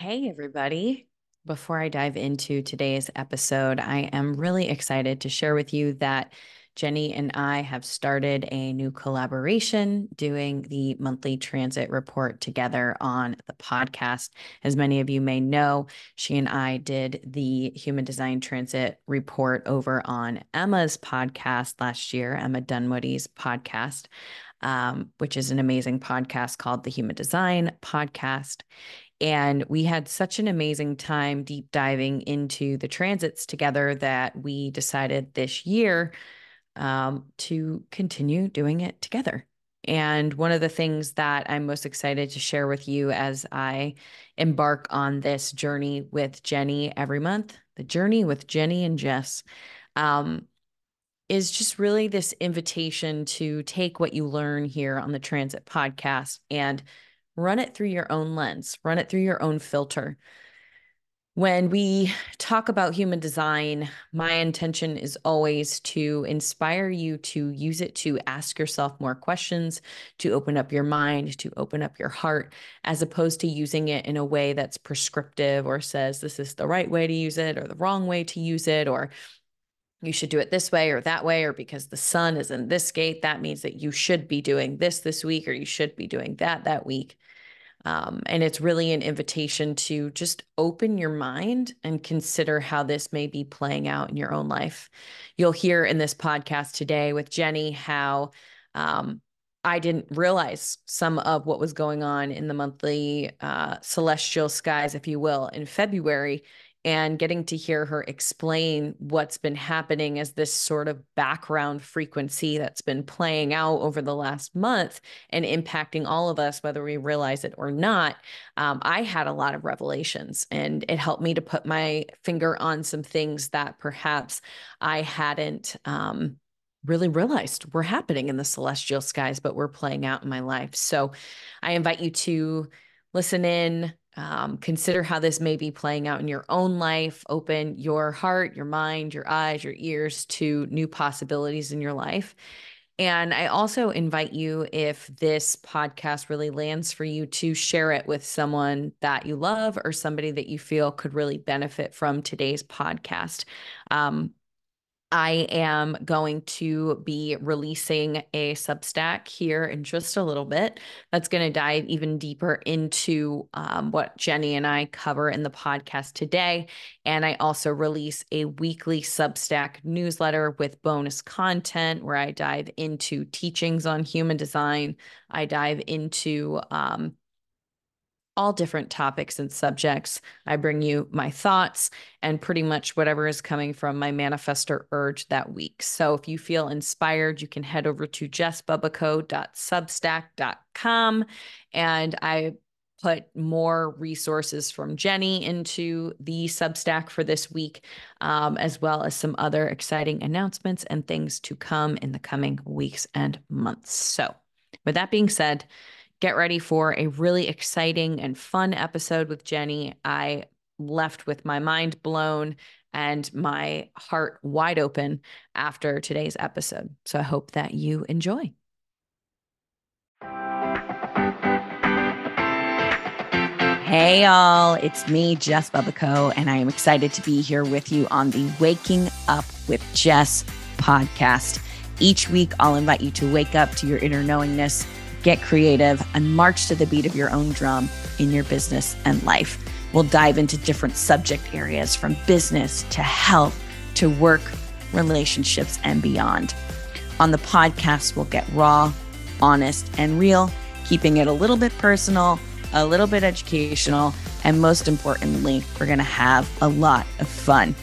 Hey, everybody. Before I dive into today's episode, I am really excited to share with you that Jenni and I have started a new collaboration doing the monthly transit report together on the podcast. As many of you may know, she and I did the human design transit report over on Emma's podcast last year, Emma Dunwoody's podcast. Um, which is an amazing podcast called the Human Design Podcast. And we had such an amazing time deep diving into the transits together that we decided this year um, to continue doing it together. And one of the things that I'm most excited to share with you as I embark on this journey with Jenni every month, the journey with Jenni and Jess, um, is just really this invitation to take what you learn here on the Transit podcast and run it through your own lens, run it through your own filter. When we talk about human design, my intention is always to inspire you to use it to ask yourself more questions, to open up your mind, to open up your heart, as opposed to using it in a way that's prescriptive or says this is the right way to use it or the wrong way to use it or you should do it this way or that way, or because the sun is in this gate, that means that you should be doing this this week or you should be doing that that week. Um, and it's really an invitation to just open your mind and consider how this may be playing out in your own life. You'll hear in this podcast today with Jenni how um, I didn't realize some of what was going on in the monthly uh, celestial skies, if you will, in February and getting to hear her explain what's been happening as this sort of background frequency that's been playing out over the last month and impacting all of us, whether we realize it or not, um, I had a lot of revelations and it helped me to put my finger on some things that perhaps I hadn't. Um, really realized were happening in the celestial skies, but were playing out in my life. So I invite you to listen in, um, consider how this may be playing out in your own life. Open your heart, your mind, your eyes, your ears to new possibilities in your life. And I also invite you, if this podcast really lands for you, to share it with someone that you love or somebody that you feel could really benefit from today's podcast. Um, I am going to be releasing a Substack here in just a little bit. That's going to dive even deeper into um, what Jenni and I cover in the podcast today. And I also release a weekly Substack newsletter with bonus content where I dive into teachings on human design. I dive into um, all different topics and subjects. I bring you my thoughts and pretty much whatever is coming from my manifestor urge that week. So if you feel inspired, you can head over to jessbubbico.substack.com and I put more resources from Jenni into the Substack for this week, um, as well as some other exciting announcements and things to come in the coming weeks and months. So, with that being said, get ready for a really exciting and fun episode with Jenni. I left with my mind blown and my heart wide open after today's episode. So I hope that you enjoy. Hey, all, it's me, Jess Bubbico, and I am excited to be here with you on the Waking Up with Jess podcast. Each week, I'll invite you to wake up to your inner knowingness get creative, and march to the beat of your own drum in your business and life. We'll dive into different subject areas from business to health to work, relationships, and beyond. On the podcast, we'll get raw, honest, and real, keeping it a little bit personal, a little bit educational, and most importantly, we're going to have a lot of fun.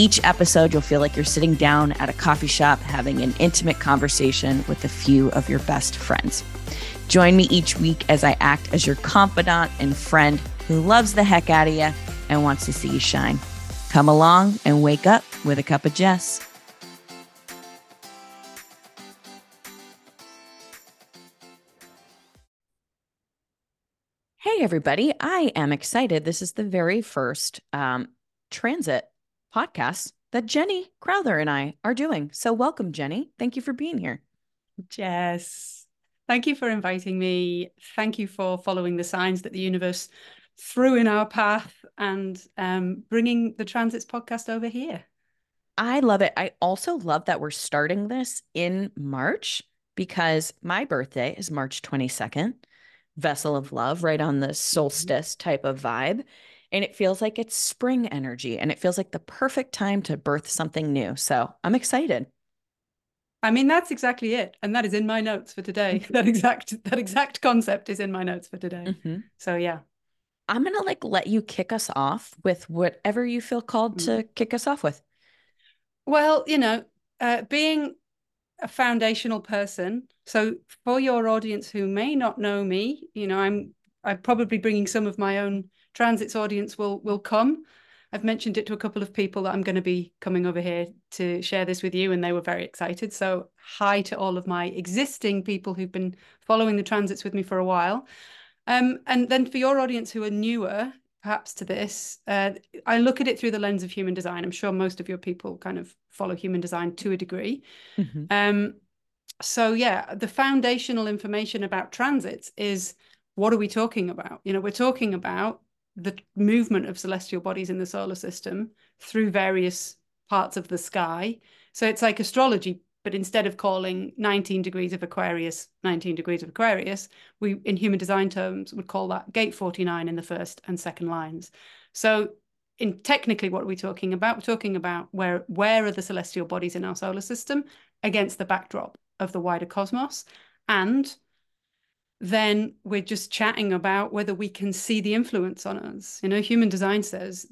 Each episode, you'll feel like you're sitting down at a coffee shop having an intimate conversation with a few of your best friends. Join me each week as I act as your confidant and friend who loves the heck out of you and wants to see you shine. Come along and wake up with a cup of Jess. Hey, everybody. I am excited. This is the very first um, transit podcast that Jenni Crowther and I are doing. So, welcome, Jenni. Thank you for being here. Jess, thank you for inviting me. Thank you for following the signs that the universe threw in our path and um, bringing the Transits podcast over here. I love it. I also love that we're starting this in March because my birthday is March 22nd, vessel of love, right on the mm-hmm. solstice type of vibe. And it feels like it's spring energy and it feels like the perfect time to birth something new. So I'm excited. I mean, that's exactly it. And that is in my notes for today. that exact that exact concept is in my notes for today. Mm-hmm. So yeah. I'm gonna like let you kick us off with whatever you feel called mm-hmm. to kick us off with. Well, you know, uh, being a foundational person. So for your audience who may not know me, you know, I'm I'm probably bringing some of my own transits audience will will come. I've mentioned it to a couple of people that I'm going to be coming over here to share this with you, and they were very excited. So, hi to all of my existing people who've been following the transits with me for a while. Um, and then for your audience who are newer, perhaps to this, uh, I look at it through the lens of human design. I'm sure most of your people kind of follow human design to a degree. Mm-hmm. Um, so, yeah, the foundational information about transits is what are we talking about? You know, we're talking about the movement of celestial bodies in the solar system through various parts of the sky. So it's like astrology, but instead of calling 19 degrees of Aquarius 19 degrees of Aquarius, we in human design terms would call that gate 49 in the first and second lines. So in technically what are we talking about? We're talking about where where are the celestial bodies in our solar system against the backdrop of the wider cosmos and then we're just chatting about whether we can see the influence on us. You know, human design says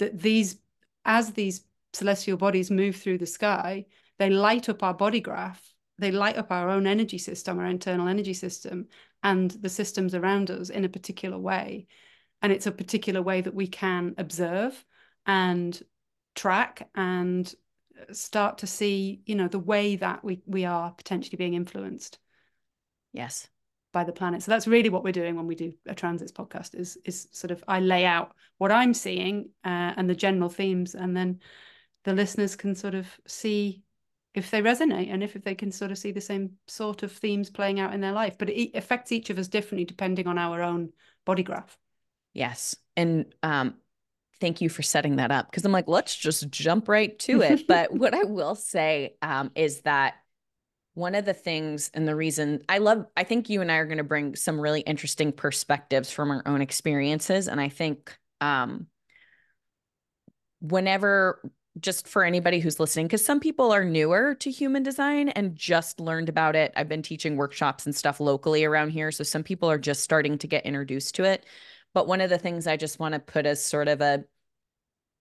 that these, as these celestial bodies move through the sky, they light up our body graph, they light up our own energy system, our internal energy system, and the systems around us in a particular way. And it's a particular way that we can observe and track and uh, start to see, you know, the way that we we are potentially being influenced. Yes by the planet. So that's really what we're doing when we do a transits podcast is is sort of I lay out what I'm seeing uh, and the general themes, and then the listeners can sort of see if they resonate and if, if they can sort of see the same sort of themes playing out in their life. But it affects each of us differently depending on our own body graph. Yes, and um, thank you for setting that up because I'm like, let's just jump right to it. but what I will say um, is that one of the things and the reason I love, I think you and I are going to bring some really interesting perspectives from our own experiences. And I think um, whenever, just for anybody who's listening, because some people are newer to human design and just learned about it. I've been teaching workshops and stuff locally around here. So some people are just starting to get introduced to it. But one of the things I just want to put as sort of a,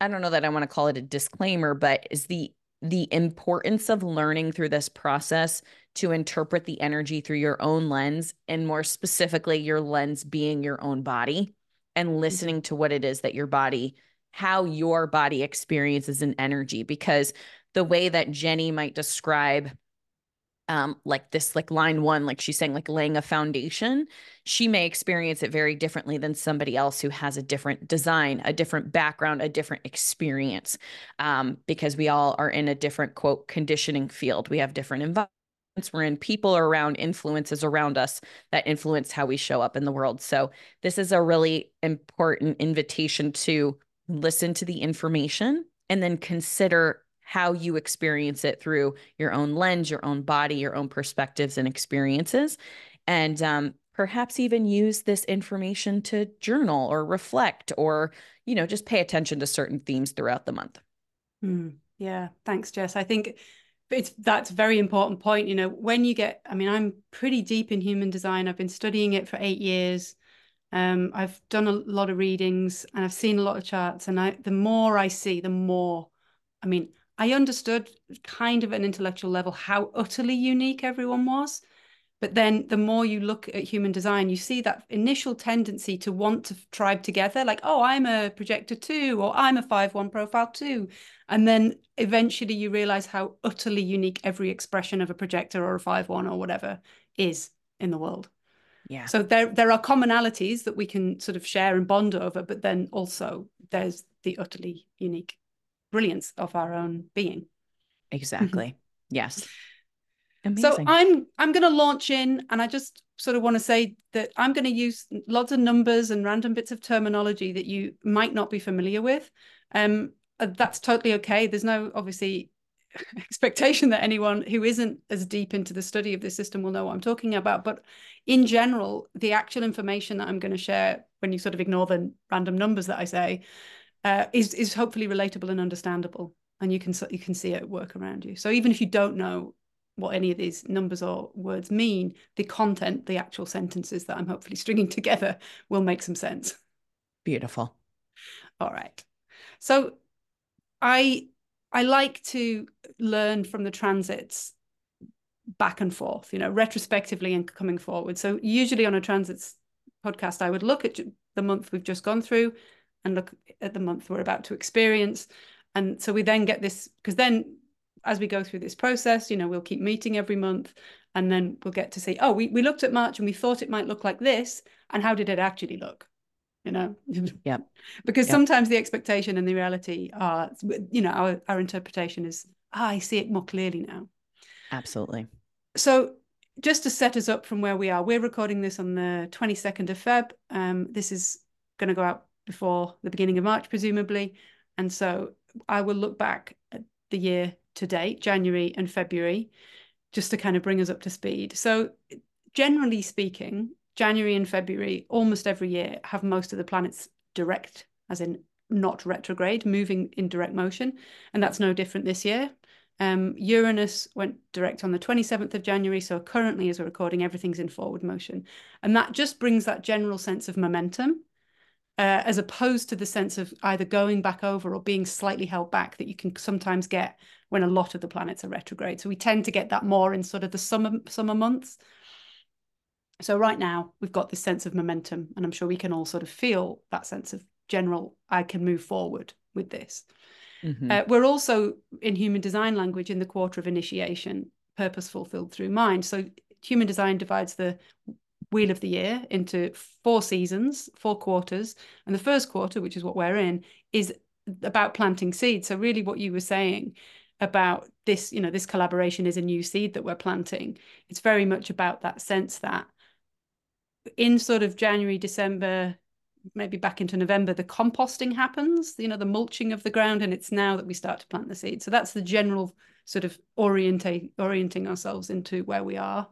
I don't know that I want to call it a disclaimer, but is the the importance of learning through this process to interpret the energy through your own lens and more specifically your lens being your own body and mm-hmm. listening to what it is that your body how your body experiences an energy because the way that Jenni might describe um, like this, like line one, like she's saying, like laying a foundation, she may experience it very differently than somebody else who has a different design, a different background, a different experience, um, because we all are in a different quote conditioning field. We have different environments we're in, people around, influences around us that influence how we show up in the world. So this is a really important invitation to listen to the information and then consider how you experience it through your own lens, your own body, your own perspectives and experiences. And um, perhaps even use this information to journal or reflect or, you know, just pay attention to certain themes throughout the month. Mm, yeah. Thanks, Jess. I think it's that's a very important point. You know, when you get, I mean, I'm pretty deep in human design. I've been studying it for eight years. Um, I've done a lot of readings and I've seen a lot of charts. And I, the more I see, the more, I mean, I understood kind of an intellectual level how utterly unique everyone was. But then the more you look at human design, you see that initial tendency to want to tribe together, like, oh, I'm a projector too, or I'm a 5-1 profile too. And then eventually you realize how utterly unique every expression of a projector or a 5-1 or whatever is in the world. Yeah. So there there are commonalities that we can sort of share and bond over, but then also there's the utterly unique brilliance of our own being. Exactly. yes. Amazing. So I'm I'm going to launch in, and I just sort of want to say that I'm going to use lots of numbers and random bits of terminology that you might not be familiar with. Um, uh, that's totally okay. There's no obviously expectation that anyone who isn't as deep into the study of this system will know what I'm talking about. But in general, the actual information that I'm going to share, when you sort of ignore the random numbers that I say, uh, is is hopefully relatable and understandable, and you can you can see it work around you. So even if you don't know what any of these numbers or words mean, the content, the actual sentences that I'm hopefully stringing together, will make some sense. Beautiful. All right. So I I like to learn from the transits back and forth, you know, retrospectively and coming forward. So usually on a transits podcast, I would look at the month we've just gone through and look at the month we're about to experience. And so we then get this, because then as we go through this process, you know, we'll keep meeting every month and then we'll get to say, oh, we, we looked at March and we thought it might look like this. And how did it actually look? You know? Yeah. because yep. sometimes the expectation and the reality are, you know, our, our interpretation is, ah, I see it more clearly now. Absolutely. So just to set us up from where we are, we're recording this on the 22nd of Feb. Um, this is going to go out before the beginning of March, presumably. And so I will look back at the year to date, January and February, just to kind of bring us up to speed. So, generally speaking, January and February, almost every year, have most of the planets direct, as in not retrograde, moving in direct motion. And that's no different this year. Um, Uranus went direct on the 27th of January. So currently, as we're recording, everything's in forward motion. And that just brings that general sense of momentum uh, as opposed to the sense of either going back over or being slightly held back that you can sometimes get when a lot of the planets are retrograde. So we tend to get that more in sort of the summer summer months. So right now we've got this sense of momentum, and I'm sure we can all sort of feel that sense of general. I can move forward with this. Mm-hmm. Uh, we're also in human design language in the quarter of initiation, purpose fulfilled through mind. So human design divides the wheel of the year into four seasons, four quarters. And the first quarter, which is what we're in, is about planting seeds. So, really, what you were saying about this, you know, this collaboration is a new seed that we're planting. It's very much about that sense that in sort of January, December, maybe back into November, the composting happens, you know, the mulching of the ground, and it's now that we start to plant the seed. So that's the general sort of orientate orienting ourselves into where we are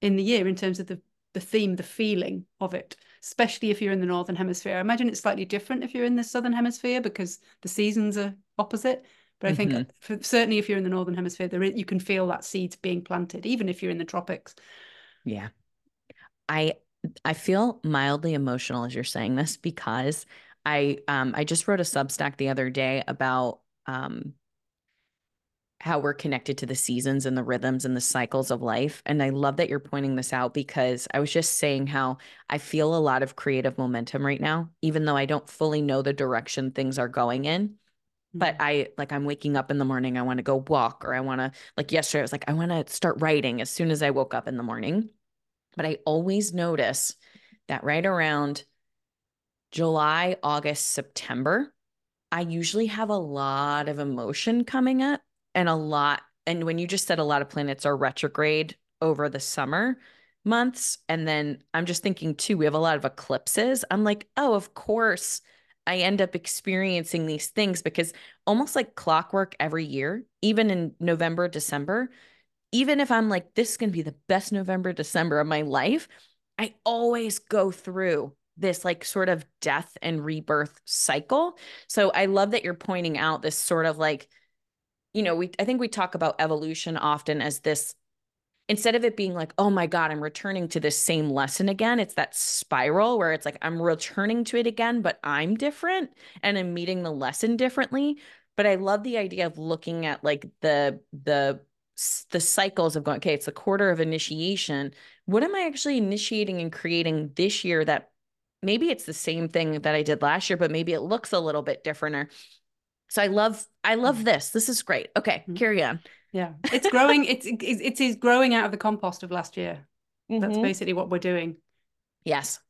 in the year in terms of the the theme, the feeling of it, especially if you're in the northern hemisphere. I imagine it's slightly different if you're in the southern hemisphere because the seasons are opposite. But I think mm-hmm. for, certainly if you're in the northern hemisphere, there is, you can feel that seeds being planted, even if you're in the tropics. Yeah, I I feel mildly emotional as you're saying this because I um I just wrote a Substack the other day about um how we're connected to the seasons and the rhythms and the cycles of life. And I love that you're pointing this out because I was just saying how I feel a lot of creative momentum right now, even though I don't fully know the direction things are going in. But mm-hmm. I like, I'm waking up in the morning, I want to go walk, or I want to, like yesterday, I was like, I want to start writing as soon as I woke up in the morning. But I always notice that right around July, August, September, I usually have a lot of emotion coming up and a lot and when you just said a lot of planets are retrograde over the summer months and then i'm just thinking too we have a lot of eclipses. I'm like oh of course i end up experiencing these things because almost like clockwork every year even in november december even if i'm like this is going to be the best november december of my life i always go through this like sort of death and rebirth cycle. So i love that you're pointing out this sort of like you know, we I think we talk about evolution often as this instead of it being like, oh my God, I'm returning to this same lesson again, it's that spiral where it's like I'm returning to it again, but I'm different and I'm meeting the lesson differently. But I love the idea of looking at like the the the cycles of going, okay, it's a quarter of initiation. What am I actually initiating and creating this year that maybe it's the same thing that I did last year, but maybe it looks a little bit different or so I love I love mm-hmm. this. This is great. Okay, mm-hmm. carry on. Yeah, it's growing. it's it's it's growing out of the compost of last year. Mm-hmm. That's basically what we're doing. Yes.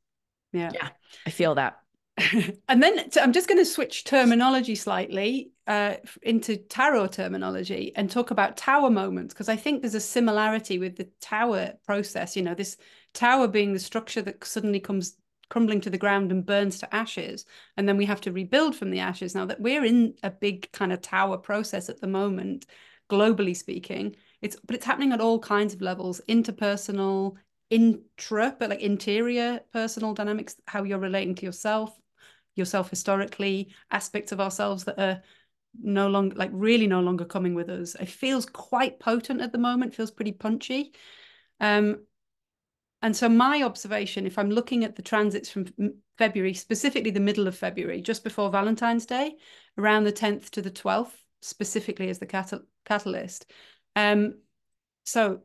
Yeah. Yeah. I feel that. and then I'm just going to switch terminology slightly uh, into tarot terminology and talk about tower moments because I think there's a similarity with the tower process. You know, this tower being the structure that suddenly comes crumbling to the ground and burns to ashes, and then we have to rebuild from the ashes. Now that we're in a big kind of tower process at the moment, globally speaking, it's but it's happening at all kinds of levels, interpersonal, intra, but like interior personal dynamics, how you're relating to yourself, yourself historically, aspects of ourselves that are no longer like really no longer coming with us. It feels quite potent at the moment, feels pretty punchy. Um, and so my observation, if I'm looking at the transits from February, specifically the middle of February, just before Valentine's Day, around the 10th to the 12th, specifically as the catal catalyst. Um, so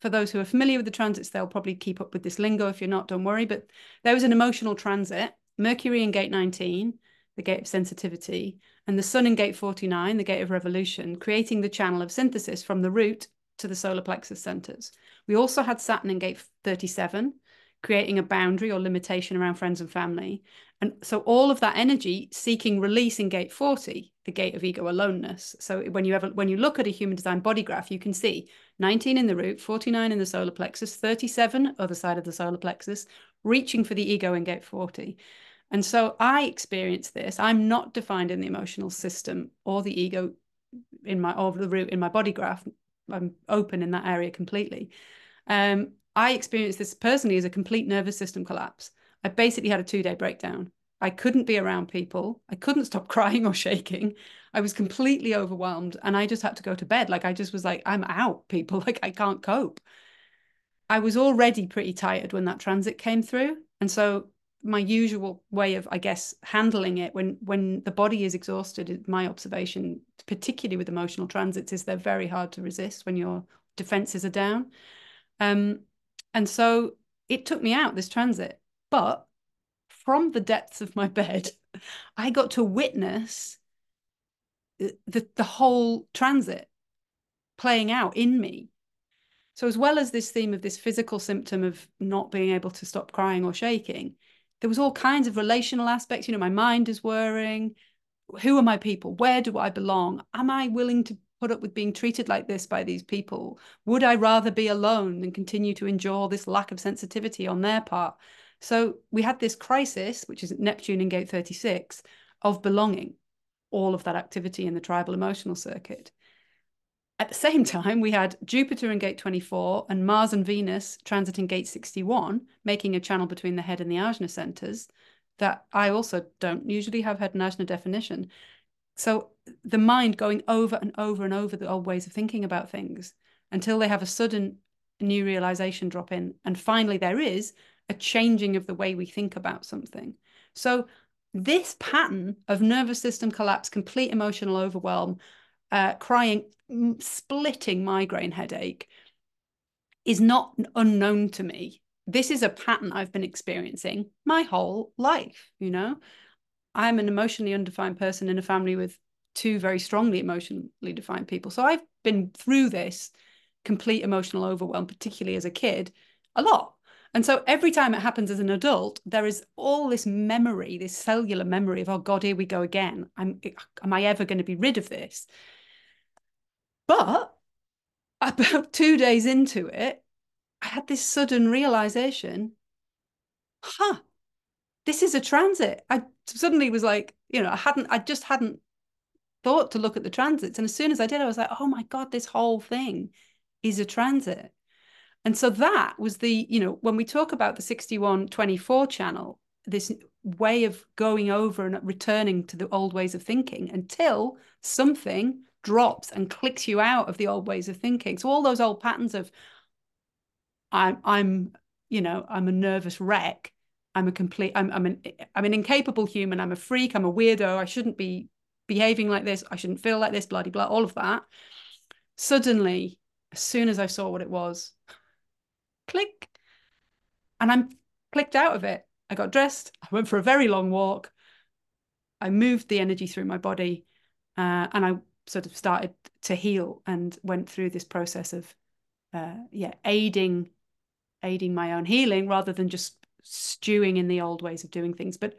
for those who are familiar with the transits, they'll probably keep up with this lingo. If you're not, don't worry. But there was an emotional transit, Mercury in gate 19, the gate of sensitivity, and the sun in gate 49, the gate of revolution, creating the channel of synthesis from the root to the solar plexus centers. We also had Saturn in gate 37, creating a boundary or limitation around friends and family. And so all of that energy seeking release in gate 40, the gate of ego aloneness. So when you ever when you look at a human design body graph, you can see 19 in the root, 49 in the solar plexus, 37 other side of the solar plexus, reaching for the ego in gate 40. And so I experience this. I'm not defined in the emotional system or the ego in my or the root in my body graph. I'm open in that area completely. Um, I experienced this personally as a complete nervous system collapse. I basically had a two day breakdown. I couldn't be around people. I couldn't stop crying or shaking. I was completely overwhelmed and I just had to go to bed. Like I just was like, I'm out, people. Like I can't cope. I was already pretty tired when that transit came through. And so my usual way of, I guess, handling it when when the body is exhausted, my observation, particularly with emotional transits, is they're very hard to resist when your defenses are down. Um, and so it took me out this transit. But from the depths of my bed, I got to witness the, the whole transit playing out in me. So, as well as this theme of this physical symptom of not being able to stop crying or shaking, there was all kinds of relational aspects. You know, my mind is worrying Who are my people? Where do I belong? Am I willing to put up with being treated like this by these people? Would I rather be alone than continue to endure this lack of sensitivity on their part? So we had this crisis, which is Neptune in gate 36, of belonging, all of that activity in the tribal emotional circuit. At the same time, we had Jupiter in gate 24 and Mars and Venus transiting gate 61, making a channel between the head and the ajna centers that I also don't usually have head and ajna definition. So the mind going over and over and over the old ways of thinking about things until they have a sudden new realization drop in. And finally, there is a changing of the way we think about something. So this pattern of nervous system collapse, complete emotional overwhelm, uh, crying, splitting migraine headache is not unknown to me. This is a pattern I've been experiencing my whole life. You know, I'm an emotionally undefined person in a family with two very strongly emotionally defined people. So I've been through this complete emotional overwhelm, particularly as a kid, a lot. And so every time it happens as an adult, there is all this memory, this cellular memory of, oh God, here we go again. I'm, am I ever going to be rid of this? But about two days into it, I had this sudden realization, huh, this is a transit. I suddenly was like, you know, I hadn't, I just hadn't thought to look at the transits. And as soon as I did, I was like, oh my God, this whole thing is a transit. And so that was the, you know, when we talk about the 6124 channel, this way of going over and returning to the old ways of thinking until something drops and clicks you out of the old ways of thinking. So all those old patterns of I'm I'm you know I'm a nervous wreck. I'm a complete I'm I'm an I'm an incapable human. I'm a freak. I'm a weirdo. I shouldn't be behaving like this. I shouldn't feel like this. Bloody blah. All of that. Suddenly, as soon as I saw what it was, click, and I'm clicked out of it. I got dressed. I went for a very long walk. I moved the energy through my body, uh, and I sort of started to heal and went through this process of uh, yeah aiding aiding my own healing rather than just stewing in the old ways of doing things. But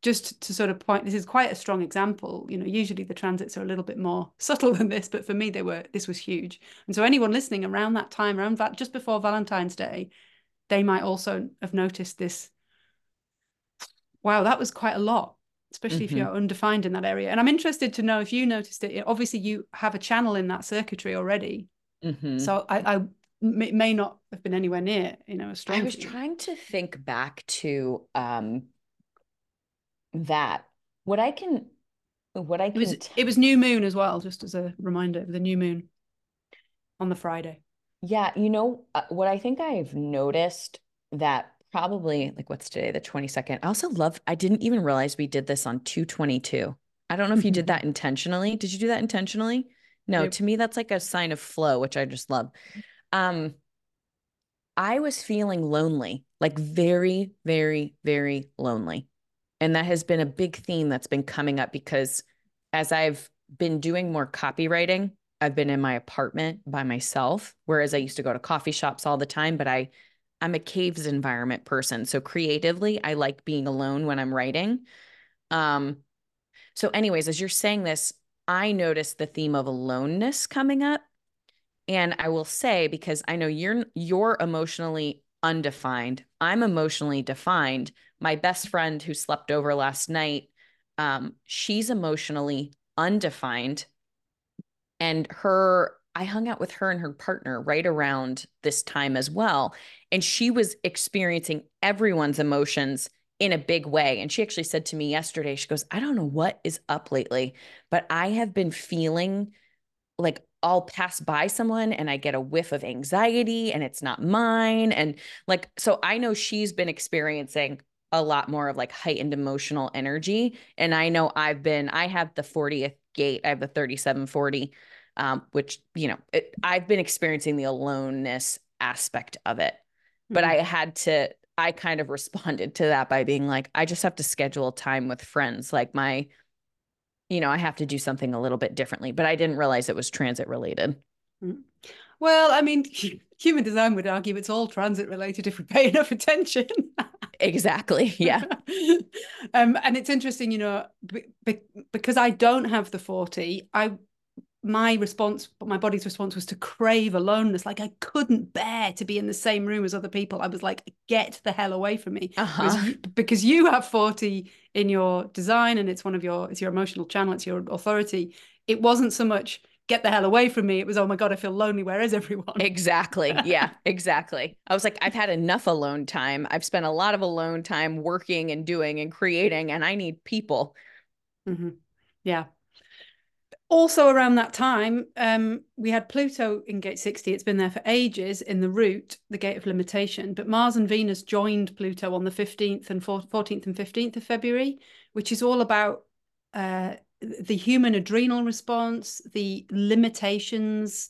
just to sort of point this is quite a strong example. You know usually the transits are a little bit more subtle than this but for me they were this was huge. And so anyone listening around that time around that just before valentine's day they might also have noticed this wow that was quite a lot especially mm-hmm. if you're undefined in that area. And i'm interested to know if you noticed it obviously you have a channel in that circuitry already. Mm-hmm. so I, I may not have been anywhere near you know a strong i was trying to think back to um that. What i can what i can it was, t- it was new moon as well just as a reminder the new moon on the friday. Yeah you know uh, what i think i've noticed that probably like what's today the 22nd i also love i didn't even realize we did this on 222 i don't know if you did that intentionally. Did you do that intentionally? No to me that's like a sign of flow which i just love. Um i was feeling lonely like very very very lonely. And that has been a big theme that's been coming up because as I've been doing more copywriting, I've been in my apartment by myself, whereas I used to go to coffee shops all the time, but I I'm a caves environment person. So creatively, I like being alone when I'm writing. Um so anyways, as you're saying this, I noticed the theme of aloneness coming up. And I will say because I know you're you're emotionally undefined. I'm emotionally defined. My best friend who slept over last night, um, she's emotionally undefined. And her, I hung out with her and her partner right around this time as well. And she was experiencing everyone's emotions in a big way. And she actually said to me yesterday, she goes, I don't know what is up lately, but I have been feeling like I'll pass by someone and I get a whiff of anxiety and it's not mine. And like, so I know she's been experiencing a lot more of like heightened emotional energy. And I know I've been, I have the 40th gate, I have the 3740, um, which, you know, it, I've been experiencing the aloneness aspect of it. Mm-hmm. But I had to, I kind of responded to that by being like, I just have to schedule time with friends. Like my you know, I have to do something a little bit differently, but I didn't realize it was transit related. Mm. Well, I mean, human design would argue it's all transit related if we pay enough attention. exactly. Yeah. um, and it's interesting, you know, because I don't have the 40, I my response, my body's response was to crave aloneness. Like I couldn't bear to be in the same room as other people. I was like, get the hell away from me. Uh-huh. Because you have 40 in your design and it's one of your, it's your emotional channel, it's your authority. It wasn't so much get the hell away from me. It was, oh my God, I feel lonely. Where is everyone? Exactly. Yeah, exactly. I was like, I've had enough alone time. I've spent a lot of alone time working and doing and creating, and I need people. Mm-hmm. Yeah also around that time, um, we had Pluto in gate 60. It's been there for ages in the root, the gate of limitation. But Mars and Venus joined Pluto on the 15th and 14th and 15th of February, which is all about uh, the human adrenal response, the limitations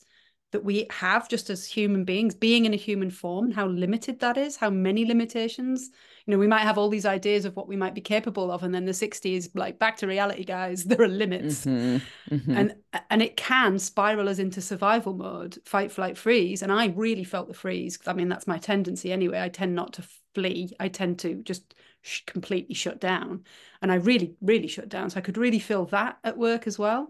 that we have just as human beings, being in a human form, how limited that is, how many limitations you know we might have all these ideas of what we might be capable of and then the 60s like back to reality guys there are limits mm-hmm. Mm-hmm. and and it can spiral us into survival mode fight flight freeze and i really felt the freeze i mean that's my tendency anyway i tend not to flee i tend to just sh- completely shut down and i really really shut down so i could really feel that at work as well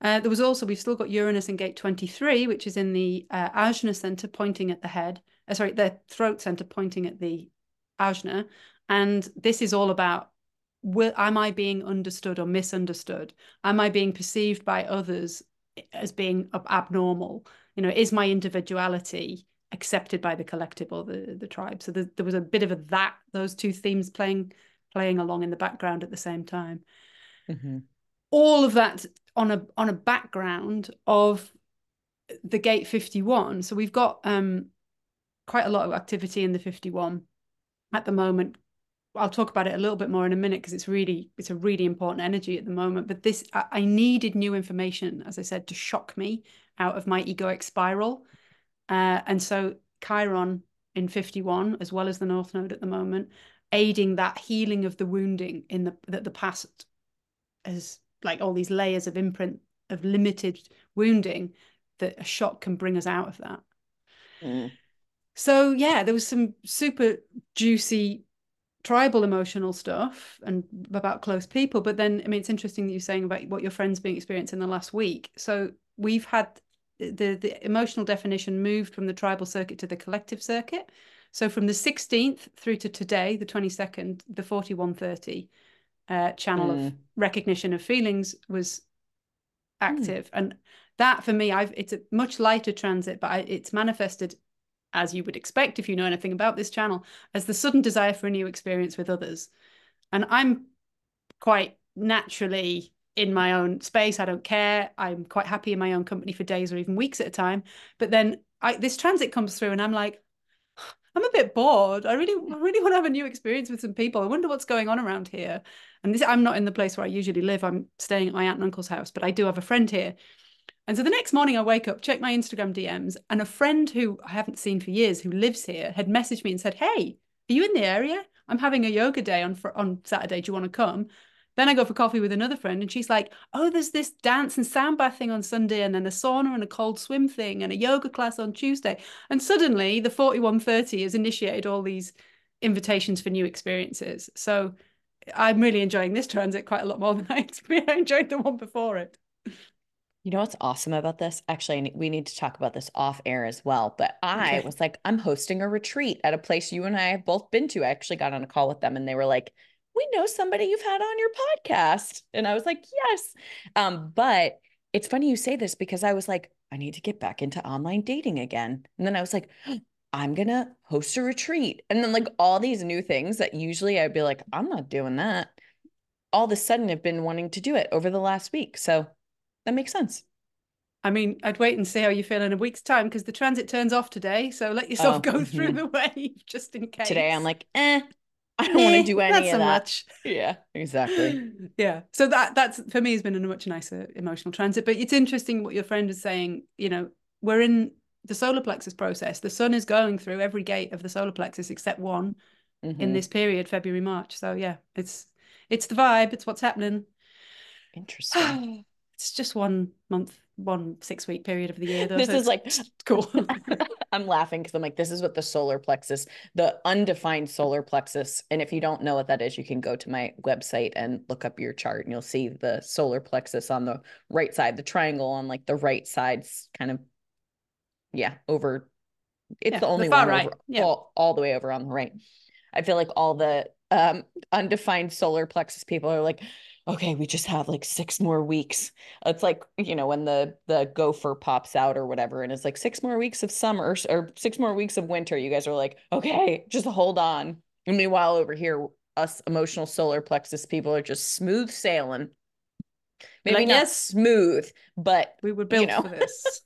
uh, there was also we've still got Uranus in gate 23, which is in the uh, Ajna center pointing at the head. Uh, sorry, the throat center pointing at the Ajna. And this is all about will, am I being understood or misunderstood? Am I being perceived by others as being abnormal? You know, is my individuality accepted by the collective or the, the tribe? So there, there was a bit of a that, those two themes playing playing along in the background at the same time. Mm-hmm. All of that on a on a background of the gate 51. So we've got um quite a lot of activity in the 51 at the moment I'll talk about it a little bit more in a minute because it's really it's a really important energy at the moment. But this I, I, needed new information, as I said, to shock me out of my egoic spiral. Uh, and so Chiron in 51, as well as the North Node at the moment, aiding that healing of the wounding in the that the past as like all these layers of imprint of limited wounding that a shock can bring us out of that. Mm. So yeah, there was some super juicy tribal emotional stuff and about close people. But then, I mean, it's interesting that you're saying about what your friends being experienced in the last week. So we've had the the emotional definition moved from the tribal circuit to the collective circuit. So from the 16th through to today, the 22nd, the 4130 uh, channel mm. of recognition of feelings was active, mm. and that for me, I've it's a much lighter transit, but I, it's manifested as you would expect if you know anything about this channel as the sudden desire for a new experience with others, and I'm quite naturally in my own space. I don't care. I'm quite happy in my own company for days or even weeks at a time. But then I, this transit comes through, and I'm like, I'm a bit bored. I really, really want to have a new experience with some people. I wonder what's going on around here. And this, I'm not in the place where I usually live. I'm staying at my aunt and uncle's house, but I do have a friend here. And so the next morning I wake up, check my Instagram DMs, and a friend who I haven't seen for years, who lives here, had messaged me and said, "Hey, are you in the area? I'm having a yoga day on on Saturday. Do you want to come?" Then I go for coffee with another friend, and she's like, "Oh, there's this dance and sound bath thing on Sunday, and then a sauna and a cold swim thing, and a yoga class on Tuesday." And suddenly, the forty one thirty has initiated all these invitations for new experiences. So I'm really enjoying this transit quite a lot more than I enjoyed the one before it. You know what's awesome about this? Actually, we need to talk about this off air as well. But I okay. was like, I'm hosting a retreat at a place you and I have both been to. I actually got on a call with them and they were like, we know somebody you've had on your podcast. And I was like, yes. Um, but it's funny you say this because I was like, I need to get back into online dating again. And then I was like, I'm going to host a retreat. And then, like, all these new things that usually I'd be like, I'm not doing that. All of a sudden, I've been wanting to do it over the last week. So that makes sense. I mean, I'd wait and see how you feel in a week's time because the transit turns off today. So let yourself oh, go mm-hmm. through the wave just in case. Today, I'm like, eh, I don't want to do any of that. Much. Yeah, exactly. yeah. So that that's for me has been a much nicer emotional transit. But it's interesting what your friend is saying. You know, we're in the solar plexus process. The sun is going through every gate of the solar plexus except one mm-hmm. in this period, February, March. So yeah, it's it's the vibe. It's what's happening. Interesting. it's just one month one six week period of the year though, this so is like cool i'm laughing because i'm like this is what the solar plexus the undefined solar plexus and if you don't know what that is you can go to my website and look up your chart and you'll see the solar plexus on the right side the triangle on like the right side's kind of yeah over it's yeah, the only the one right. over, yeah. all, all the way over on the right i feel like all the um undefined solar plexus people are like okay, we just have like six more weeks. It's like, you know, when the the gopher pops out or whatever, and it's like six more weeks of summer or six more weeks of winter. You guys are like, okay, just hold on. And meanwhile, over here, us emotional solar plexus people are just smooth sailing. Maybe like, not yes, smooth, but we were built you know. for this.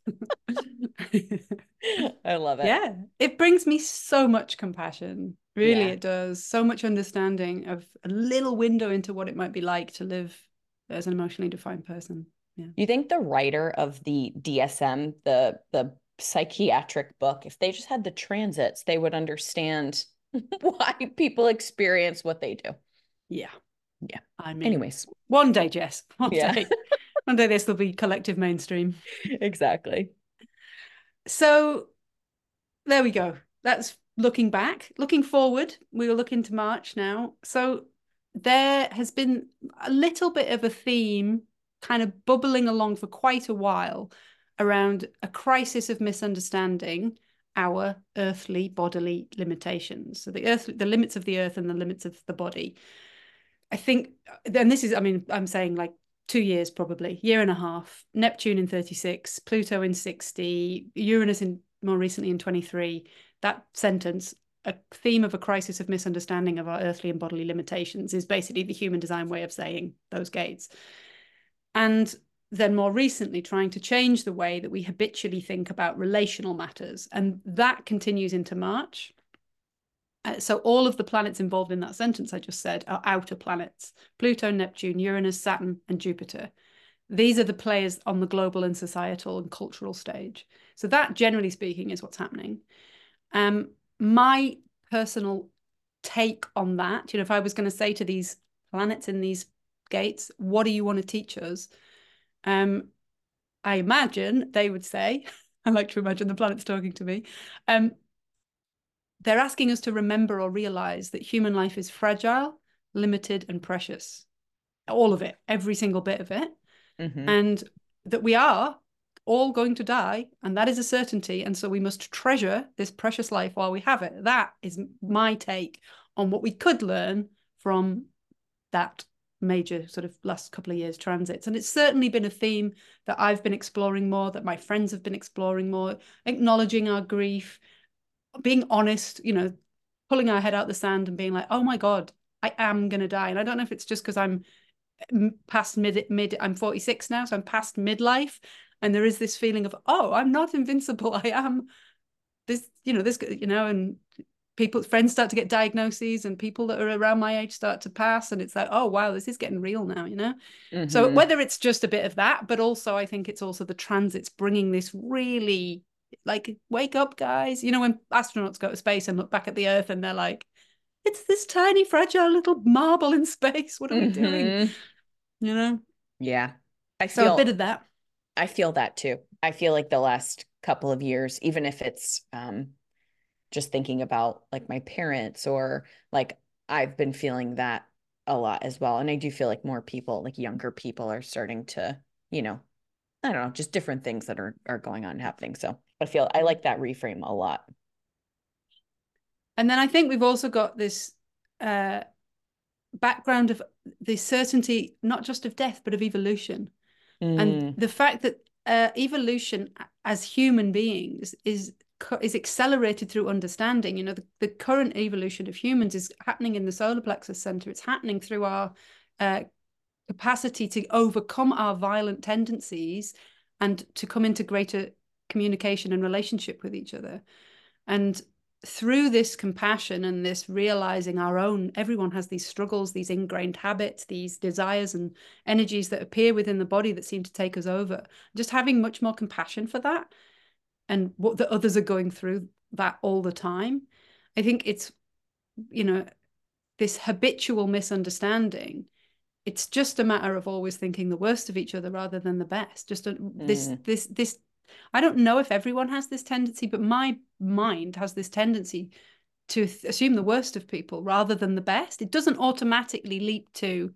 I love it. Yeah. It brings me so much compassion Really, yeah. it does. So much understanding of a little window into what it might be like to live as an emotionally defined person. Yeah. You think the writer of the DSM, the the psychiatric book, if they just had the transits, they would understand why people experience what they do. Yeah. Yeah. I mean, anyways, one day, Jess. One yeah. day. one day this will be collective mainstream. Exactly. So there we go. That's looking back, looking forward, we will look into March now. So there has been a little bit of a theme kind of bubbling along for quite a while around a crisis of misunderstanding our earthly bodily limitations. So the earth, the limits of the earth and the limits of the body. I think, and this is, I mean, I'm saying like two years probably, year and a half. Neptune in 36, Pluto in 60, Uranus in more recently in 23 that sentence a theme of a crisis of misunderstanding of our earthly and bodily limitations is basically the human design way of saying those gates. And then more recently trying to change the way that we habitually think about relational matters. And that continues into march. Uh, so all of the planets involved in that sentence i just said are outer planets. Pluto neptune uranus saturn and jupiter. These are the players on the global and societal and cultural stage. So that generally speaking is what's happening um, my personal take on that, you know, if I was going to say to these planets in these gates, what do you want to teach us? Um, I imagine they would say, I like to imagine the planets talking to me. Um, they're asking us to remember or realize that human life is fragile, limited, and precious. All of it, every single bit of it. Mm-hmm. And that we are all going to die, and that is a certainty. And so we must treasure this precious life while we have it. That is my take on what we could learn from that major sort of last couple of years transits. And it's certainly been a theme that I've been exploring more, that my friends have been exploring more, acknowledging our grief, being honest, you know, pulling our head out the sand and being like, oh my God, I am going to die. And I don't know if it's just because I'm eh, past mid, mid, I'm 46 now, so I'm past midlife. And there is this feeling of, oh, I'm not invincible. I am this, you know, this, you know, and people, friends start to get diagnoses and people that are around my age start to pass. And it's like, oh, wow, this is getting real now, you know? Mm-hmm. So whether it's just a bit of that, but also I think it's also the transits bringing this really like wake up guys you know when astronauts go to space and look back at the earth and they're like it's this tiny fragile little marble in space what are mm-hmm. we doing mm-hmm. you know yeah i feel so a bit of that i feel that too i feel like the last couple of years even if it's um just thinking about like my parents or like i've been feeling that a lot as well and i do feel like more people like younger people are starting to you know I don't know, just different things that are are going on happening. So I feel I like that reframe a lot. And then I think we've also got this uh, background of the certainty, not just of death, but of evolution. Mm. And the fact that uh, evolution as human beings is is accelerated through understanding. You know, the, the current evolution of humans is happening in the solar plexus center. It's happening through our uh, capacity to overcome our violent tendencies and to come into greater communication and relationship with each other. And through this compassion and this realizing our own, everyone has these struggles, these ingrained habits, these desires and energies that appear within the body that seem to take us over. Just having much more compassion for that and what the others are going through that all the time. I think it's, you know, this habitual misunderstanding it's just a matter of always thinking the worst of each other rather than the best just a, mm. this this this i don't know if everyone has this tendency but my mind has this tendency to th- assume the worst of people rather than the best it doesn't automatically leap to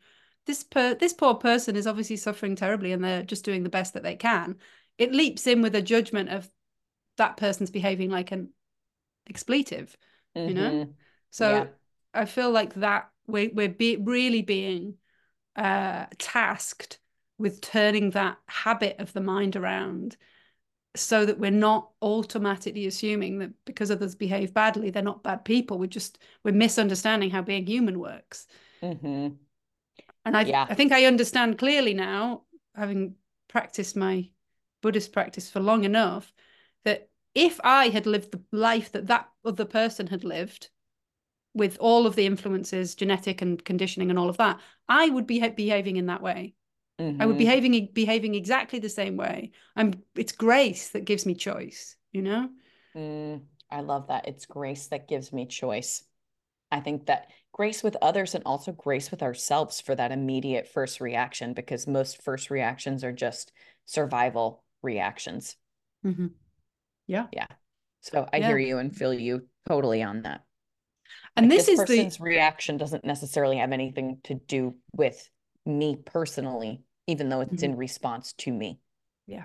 this per this poor person is obviously suffering terribly and they're just doing the best that they can it leaps in with a judgment of that person's behaving like an expletive mm-hmm. you know mm-hmm. so yeah. i feel like that we're we're be, really being uh, tasked with turning that habit of the mind around so that we're not automatically assuming that because others behave badly they're not bad people we're just we're misunderstanding how being human works mm-hmm. and I, yeah. I think i understand clearly now having practiced my buddhist practice for long enough that if i had lived the life that that other person had lived with all of the influences, genetic and conditioning and all of that, I would be behaving in that way. Mm-hmm. I would be mm-hmm. behaving behaving exactly the same way. I'm. It's grace that gives me choice. You know. Mm, I love that. It's grace that gives me choice. I think that grace with others and also grace with ourselves for that immediate first reaction, because most first reactions are just survival reactions. Mm-hmm. Yeah. Yeah. So I yeah. hear you and feel you totally on that. And like this, this is person's the reaction doesn't necessarily have anything to do with me personally, even though it's mm-hmm. in response to me. Yeah.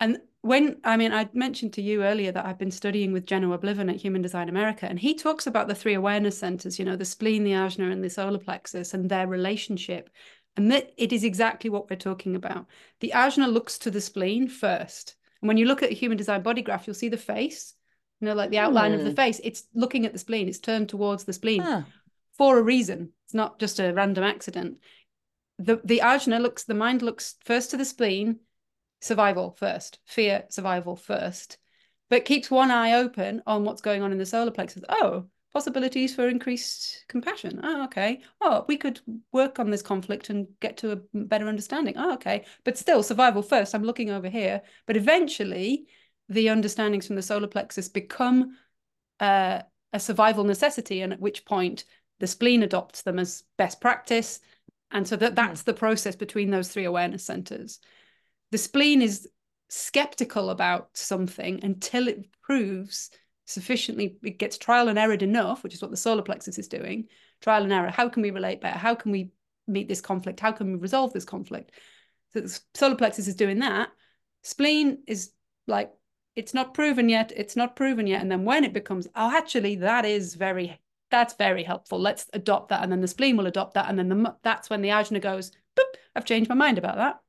And when I mean, I mentioned to you earlier that I've been studying with Genoa Bliven at Human Design America, and he talks about the three awareness centers, you know, the spleen, the ajna, and the solar plexus, and their relationship. And that it is exactly what we're talking about. The ajna looks to the spleen first. And when you look at a human design body graph, you'll see the face you know, like the outline of the hmm. face, it's looking at the spleen, it's turned towards the spleen huh. for a reason. It's not just a random accident. The the ajna looks, the mind looks first to the spleen, survival first, fear, survival first, but keeps one eye open on what's going on in the solar plexus. Oh, possibilities for increased compassion. Oh, okay. Oh, we could work on this conflict and get to a better understanding. Oh, okay. But still, survival first. I'm looking over here. But eventually, the understandings from the solar plexus become uh, a survival necessity, and at which point the spleen adopts them as best practice. And so that that's mm. the process between those three awareness centers. The spleen is skeptical about something until it proves sufficiently, it gets trial and error enough, which is what the solar plexus is doing. Trial and error. How can we relate better? How can we meet this conflict? How can we resolve this conflict? So the solar plexus is doing that. Spleen is like, it's not proven yet. It's not proven yet. And then when it becomes, oh, actually, that is very, that's very helpful. Let's adopt that. And then the spleen will adopt that. And then the, that's when the ajna goes, boop, I've changed my mind about that.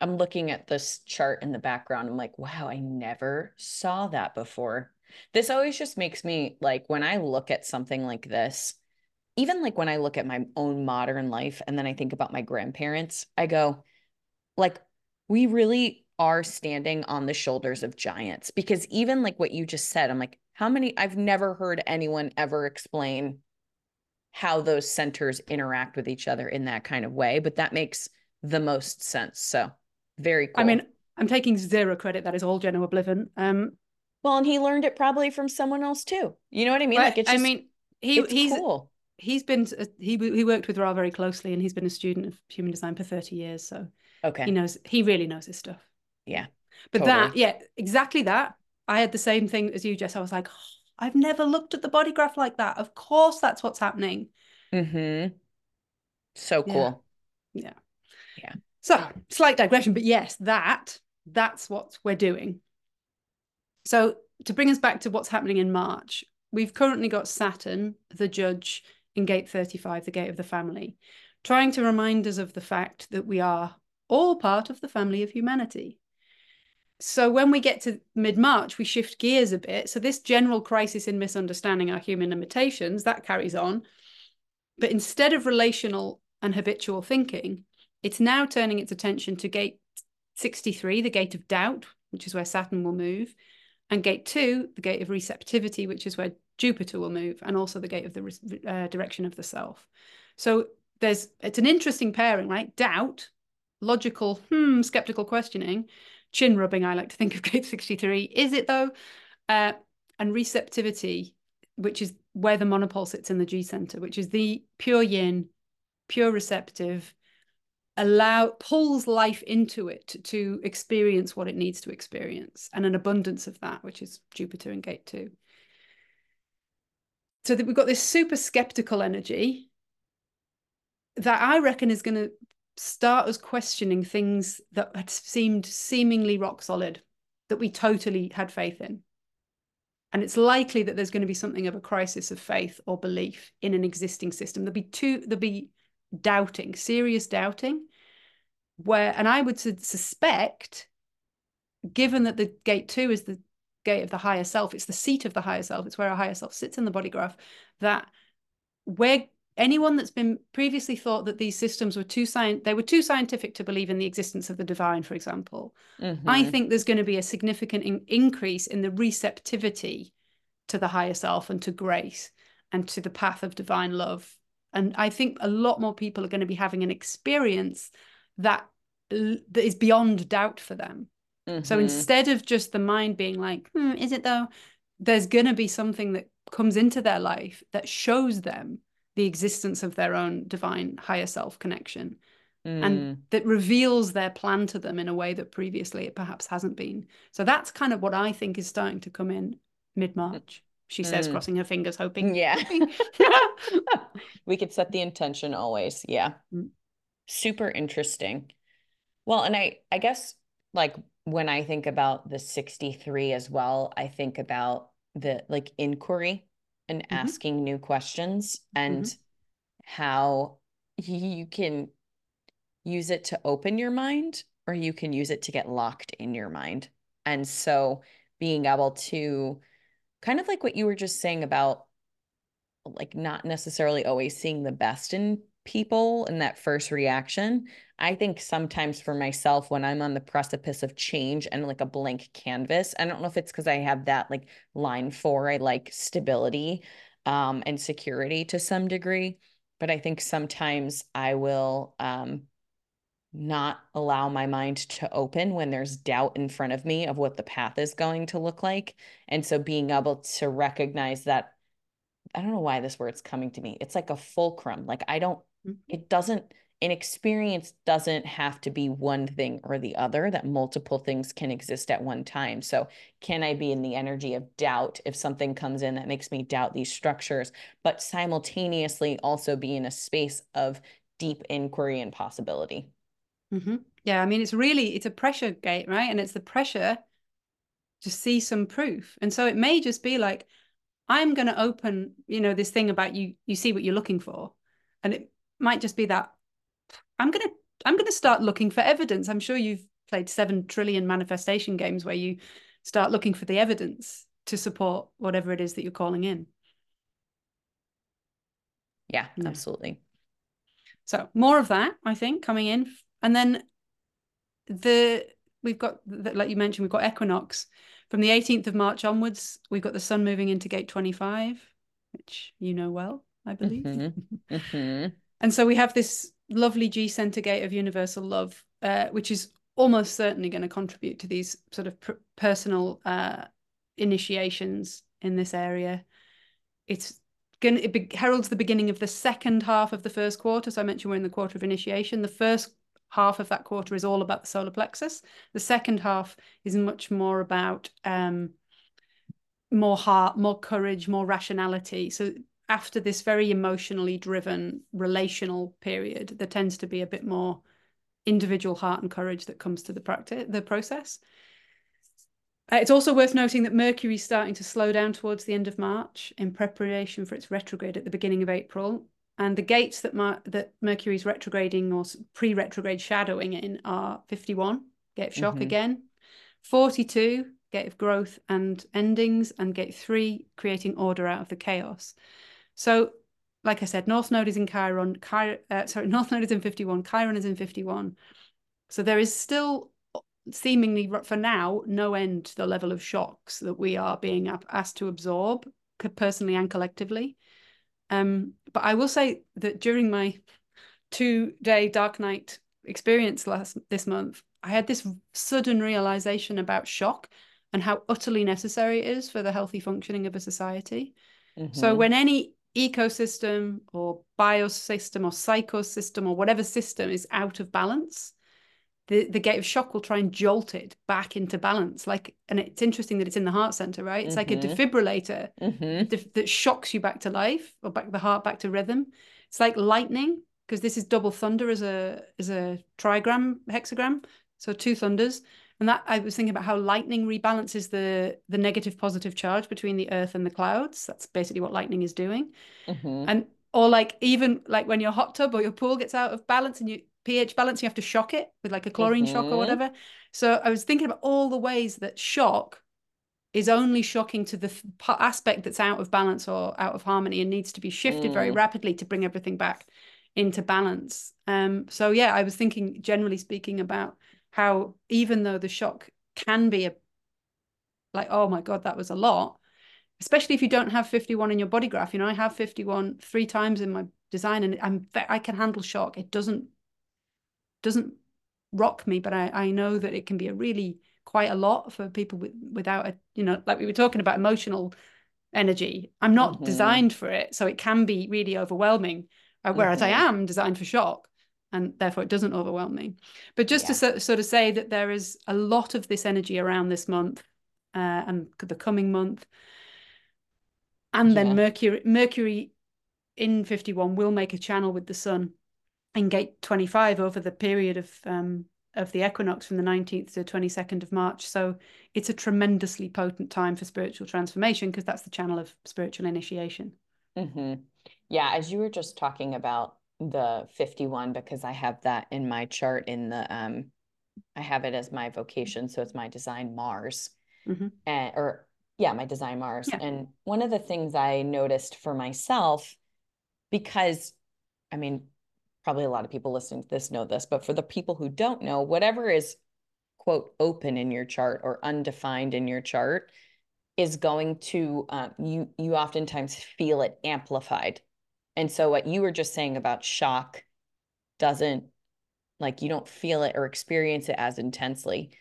I'm looking at this chart in the background. I'm like, wow, I never saw that before. This always just makes me like when I look at something like this, even like when I look at my own modern life and then I think about my grandparents, I go, like, we really are standing on the shoulders of giants because even like what you just said, I'm like, how many? I've never heard anyone ever explain how those centers interact with each other in that kind of way, but that makes the most sense. So, very cool. I mean, I'm taking zero credit. That is all Genoa Bliven. Um, well, and he learned it probably from someone else too. You know what I mean? Like, it's just, I mean, he he's cool he's been he he worked with Ra very closely, and he's been a student of human design for thirty years. So okay, he knows he really knows his stuff. Yeah, but totally. that yeah, exactly that. I had the same thing as you, Jess. I was like, oh, I've never looked at the body graph like that. Of course, that's what's happening. Hmm. So cool. Yeah. yeah. Yeah. So slight digression, but yes, that that's what we're doing. So to bring us back to what's happening in March, we've currently got Saturn, the judge, in gate 35, the gate of the family, trying to remind us of the fact that we are all part of the family of humanity. So when we get to mid March, we shift gears a bit. So this general crisis in misunderstanding our human limitations that carries on. But instead of relational and habitual thinking, it's now turning its attention to gate 63, the gate of doubt, which is where Saturn will move, and gate two, the gate of receptivity, which is where Jupiter will move, and also the gate of the uh, direction of the self. So there's it's an interesting pairing, right? Doubt, logical, hmm, skeptical questioning, chin rubbing. I like to think of gate 63. Is it though? Uh, and receptivity, which is where the monopole sits in the G center, which is the pure yin, pure receptive, allow pulls life into it to experience what it needs to experience and an abundance of that which is jupiter in gate 2 so that we've got this super skeptical energy that i reckon is going to start us questioning things that had seemed seemingly rock solid that we totally had faith in. And it's likely that there's going to be something of a crisis of faith or belief in an existing system. There'll be two there'll be doubting, serious doubting, where, and I would suspect, given that the gate two is the gate of the higher self, it's the seat of the higher self, it's where our higher self sits in the body graph, that where anyone that's been previously thought that these systems were too science they were too scientific to believe in the existence of the divine for example mm-hmm. i think there's going to be a significant in- increase in the receptivity to the higher self and to grace and to the path of divine love and I think a lot more people are going to be having an experience that that is beyond doubt for them. Mm-hmm. So instead of just the mind being like, hmm, is it though? There's going to be something that comes into their life that shows them the existence of their own divine higher self connection mm. and that reveals their plan to them in a way that previously it perhaps hasn't been. So that's kind of what I think is starting to come in mid March she says, mm. crossing her fingers, hoping. Yeah. we could set the intention always. Yeah. Mm. Super interesting. Well, and I I guess like when I think about the 63 as well, I think about the like inquiry and mm-hmm. asking new questions and mm-hmm. how you can use it to open your mind or you can use it to get locked in your mind. And so being able to kind of like what you were just saying about like not necessarily always seeing the best in people in that first reaction. I think sometimes for myself, when I'm on the precipice of change and like a blank canvas, I don't know if it's because I have that like line four, I like stability um, and security to some degree. But I think sometimes I will um, not allow my mind to open when there's doubt in front of me of what the path is going to look like. And so being able to recognize that I don't know why this word's coming to me. It's like a fulcrum. Like I don't. It doesn't, an experience doesn't have to be one thing or the other, that multiple things can exist at one time. So, can I be in the energy of doubt if something comes in that makes me doubt these structures, but simultaneously also be in a space of deep inquiry and possibility? hmm Yeah, I mean, it's really it's a pressure gate, right? And it's the pressure to see some proof. And so it may just be like, I'm going to open, you know, this thing about you. You see what you're looking for, and it might just be that I'm going to I'm going to start looking for evidence. I'm sure you've played seven trillion manifestation games where you start looking for the evidence to support whatever it is that you're calling in. Yeah, Yeah. absolutely. So more of that, I think, coming in, and then the we've got like you mentioned, we've got equinox from the 18th of March onwards. We've got the sun moving into gate 25, which you know well, I believe. Mhm. Mhm. And so we have this lovely G center gate of universal love, uh, which is almost certainly going to contribute to these sort of per- personal uh, initiations in this area. It's going it be- heralds the beginning of the second half of the first quarter. So I mentioned we're in the quarter of initiation. The first half of that quarter is all about the solar plexus. The second half is much more about um, more heart, more courage, more rationality. So after this very emotionally driven relational period, there tends to be a bit more individual heart and courage that comes to the practice, the process. Uh, it's also worth noting that Mercury is starting to slow down towards the end of March in preparation for its retrograde at the beginning of April. And the gates that Mar- that Mercury is retrograding or pre-retrograde shadowing in are 51, gate of shock Mhm. again, 42, gate of growth and endings, and gate three, creating order out of the chaos. So, like I said, North Node is in Chiron. Chi- uh, sorry, North Node is in 51. Chiron is in 51. So there is still seemingly for now no end to the level of shocks that we are being asked to absorb personally and collectively. Um, but I will say that during my two-day dark night experience last this month, I had this sudden realization about shock and how utterly necessary it is for the healthy functioning of a society. So Mhm. when any ecosystem or biosystem or psychosystem or whatever system is out of balance, the, the gate of shock will try and jolt it back into balance. Like, and it's interesting that it's in the heart center, right? It's like a Mhm. defibrillator Mhm. def- that shocks you back to life or back the heart back to rhythm. It's like lightning because this is double thunder as a as a trigram hexagram, so two thunders. And that I was thinking about how lightning rebalances the the negative positive charge between the earth and the clouds. That's basically what lightning is doing. Mhm. And or like even like when your hot tub or your pool gets out of balance and you pH balance, you have to shock it with like a chlorine shock or Mhm. whatever. So I was thinking about all the ways that shock is only shocking to the th- aspect that's out of balance or out of harmony and needs to be shifted very Mm. rapidly to bring everything back into balance. Um, so yeah, I was thinking generally speaking about how even though the shock can be a like, oh my God, that was a lot, especially if you don't have 51 in your body graph. You know, I have 51 three times in my design and I'm I can handle shock. It doesn't doesn't rock me, but I, I know that it can be a really quite a lot for people with, without a, you know, like we were talking about emotional energy. I'm not Mhm. designed for it. So it can be really overwhelming, uh, whereas I Mhm. am designed for shock and therefore it doesn't overwhelm me. But just to so, sort of say that there is a lot of this energy around this month uh, and the coming month. And Yeah. then Mercury, Mercury in 51 will make a channel with the sun in gate 25 over the period of um, of the equinox from the 19th to 22nd of March. So it's a tremendously potent time for spiritual transformation because that's the channel of spiritual initiation. hmm Yeah, as you were just talking about the 51, because I have that in my chart in the um I have it as my vocation, so it's my design Mars. Mhm. And or yeah, my design Mars. Yeah. And one of the things I noticed for myself, because I mean, probably a lot of people listening to this know this, but for the people who don't know, whatever is quote open in your chart or undefined in your chart is going to um, you you oftentimes feel it amplified and so what you were just saying about shock doesn't like you don't feel it or experience it as intensely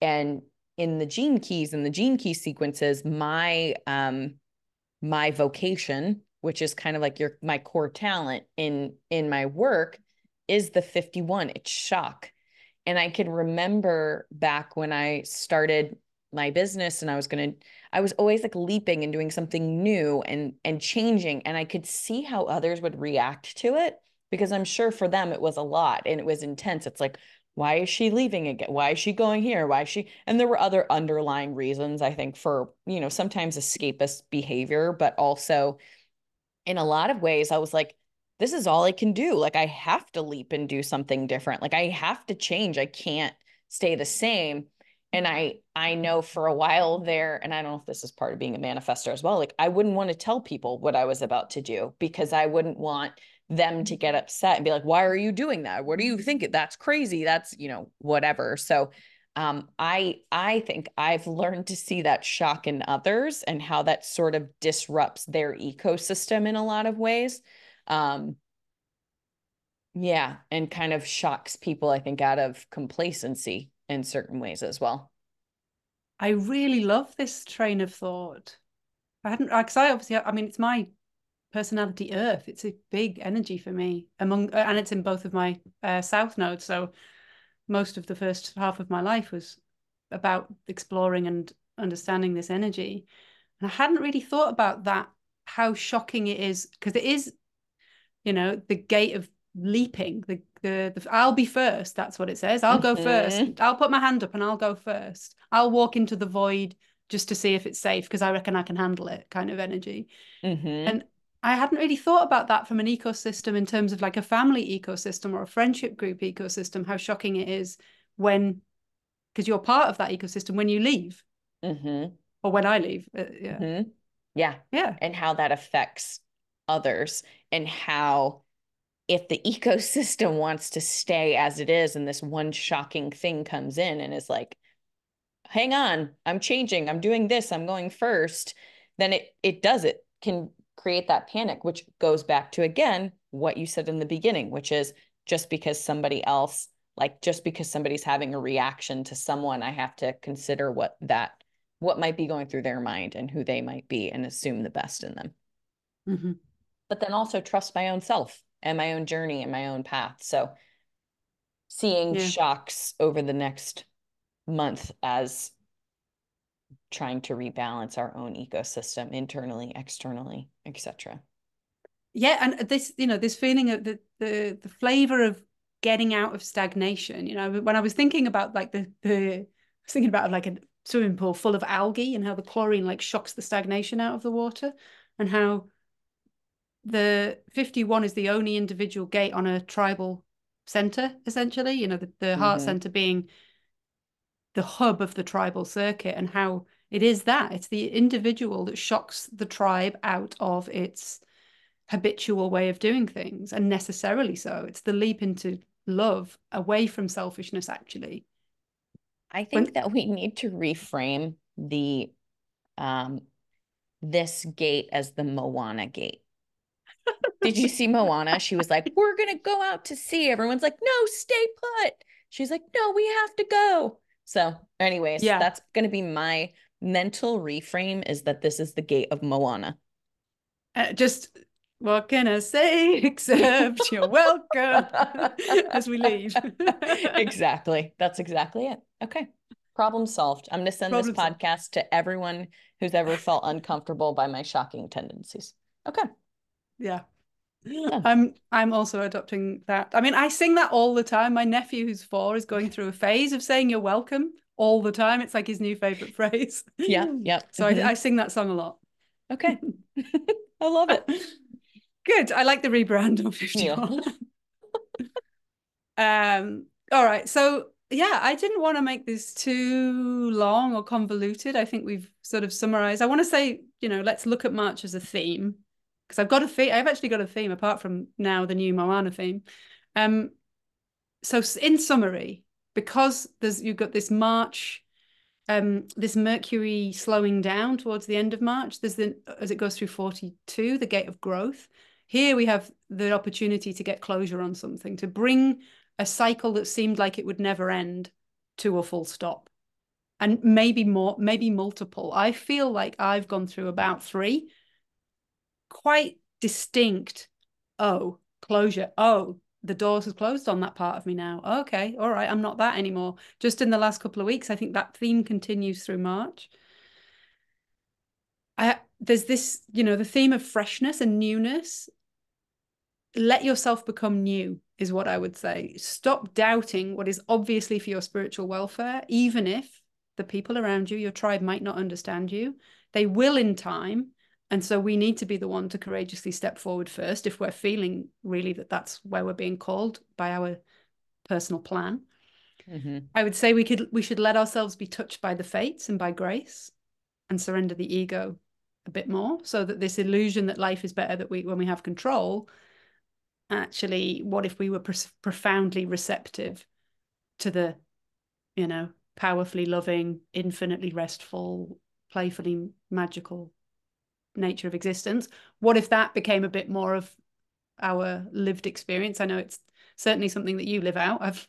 and in the gene keys and the gene key sequences my um my vocation, which is kind of like your my core talent in in my work is the 51. It's shock. And I can remember back when I started my business and I was going to I was always like leaping and doing something new and and changing and I could see how others would react to it because I'm sure for them it was a lot and it was intense. It's like why is she leaving again? Why is she going here? Why is she? And there were other underlying reasons, I think, for, you know, sometimes escapist behavior, but also in a lot of ways, I was like, this is all I can do. Like, I have to leap and do something different. Like, I have to change. I can't stay the same. And I, I know for a while there, and I don't know if this is part of being a manifestor as well. Like, I wouldn't want to tell people what I was about to do because I wouldn't want them to get upset and be like, why are you doing that? What do you think? That's crazy. That's, you know, whatever. So um, I I think I've learned to see that shock in others and how that sort of disrupts their ecosystem in a lot of ways. Um, yeah, and kind of shocks people, I think, out of complacency in certain ways as well. I really love this train of thought. I hadn't, because I obviously, I mean, it's my personality earth it's a big energy for me among and it's in both of my uh, south nodes so most of the first half of my life was about exploring and understanding this energy and i hadn't really thought about that how shocking it is because it is you know the gate of leaping the, the, the i'll be first that's what it says i'll go first mm-hmm. i'll put my hand up and i'll go first i'll walk into the void just to see if it's safe because i reckon i can handle it kind of energy mm-hmm. and I hadn't really thought about that from an ecosystem in terms of like a family ecosystem or a friendship group ecosystem, how shocking it is when, because you're part of that ecosystem when you leave mm-hmm. or when I leave. Uh, yeah. Mm-hmm. Yeah. Yeah. And how that affects others and how if the ecosystem wants to stay as it is and this one shocking thing comes in and is like, hang on, I'm changing, I'm doing this, I'm going first, then it it does it can create that panic, which goes back to again what you said in the beginning, which is just because somebody else, like just because somebody's having a reaction to someone, I have to consider what that what might be going through their mind and who they might be and assume the best in them. Mm-hmm. But then also trust my own self and my own journey and my own path. So seeing yeah. shocks over the next month as trying to rebalance our own ecosystem internally, externally, etc. Yeah, and this, you know, this feeling of the the the flavor of getting out of stagnation. You know, when I was thinking about like the the I was thinking about like a swimming pool full of algae and how the chlorine like shocks the stagnation out of the water, and how the 51 is the only individual gate on a tribal center essentially you know the, the heart mm-hmm. center being the hub of the tribal circuit and how it is that. It's the individual that shocks the tribe out of its habitual way of doing things and necessarily so. It's the leap into love away from selfishness actually. I think when, that we need to reframe the um this gate as the moana gate did you see moana she was like we're gonna go out to sea everyone's like no stay put she's like no we have to go so, anyways, yeah. that's going to be my mental reframe is that this is the gate of Moana. Uh, just what can I say except you're welcome as we leave. exactly. That's exactly it. Okay. Problem solved. I'm going to send Problem this podcast solved. to everyone who's ever felt uncomfortable by my shocking tendencies. Okay. Yeah. Yeah. I'm I'm also adopting that. I mean, I sing that all the time. My nephew, who's four, is going through a phase of saying "You're welcome" all the time. It's like his new favorite phrase. Yeah, yeah. So mm-hmm. I, I sing that song a lot. Okay, I love it. Good. I like the rebrand of 51. Yeah. um. All right. So yeah, I didn't want to make this too long or convoluted. I think we've sort of summarized. I want to say, you know, let's look at March as a theme because I've got a theme. I've actually got a theme apart from now the new Moana theme. Um, so in summary, because there's you've got this March, um, this Mercury slowing down towards the end of March. There's the as it goes through 42, the gate of growth. Here we have the opportunity to get closure on something, to bring a cycle that seemed like it would never end to a full stop. And maybe more, maybe multiple. I feel like I've gone through about three quite distinct oh closure oh the doors have closed on that part of me now. Okay all right i'm not that anymore. Just in the last couple of weeks i think that theme continues through march. I, there's this you know the theme of freshness and newness. Let yourself become new is what i would say. Stop doubting what is obviously for your spiritual welfare even if the people around you your tribe might not understand you. They will in time and so we need to be the one to courageously step forward first if we're feeling really that that's where we're being called by our personal plan. Mm-hmm. I would say we could we should let ourselves be touched by the fates and by grace and surrender the ego a bit more so that this illusion that life is better that we when we have control actually what if we were pro- profoundly receptive to the you know powerfully loving infinitely restful playfully magical nature of existence. What if that became a bit more of our lived experience? I know it's certainly something that you live out. I've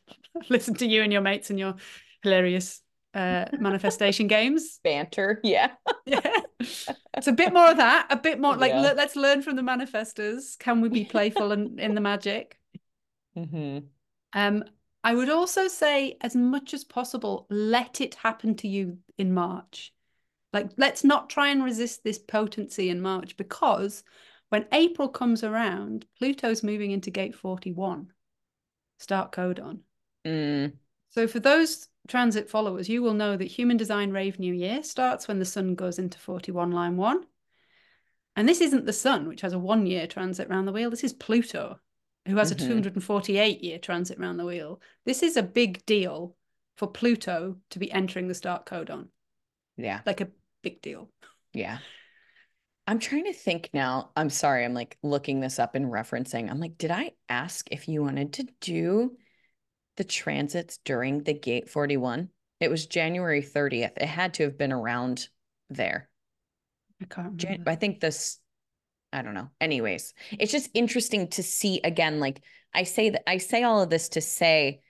listened to you and your mates and your hilarious uh, manifestation games. Banter, yeah. yeah. It's a bit more of that, a bit more like yeah. let's learn from the manifestors. Can we be playful and in the magic? Mm-hmm. Um, I would also say, as much as possible, let it happen to you in March. Like, let's not try and resist this potency in March because when April comes around, Pluto's moving into gate 41, start codon. Mm. So, for those transit followers, you will know that Human Design Rave New Year starts when the sun goes into 41 line one. And this isn't the sun, which has a one year transit around the wheel. This is Pluto, who has mm-hmm. a 248 year transit around the wheel. This is a big deal for Pluto to be entering the start codon. Yeah. Like a big deal. Yeah. I'm trying to think now. I'm sorry. I'm like looking this up and referencing. I'm like, did I ask if you wanted to do the transits during the gate 41? It was January 30th. It had to have been around there. I can't Jan- I think this, I don't know. Anyways, it's just interesting to see again. Like I say that I say all of this to say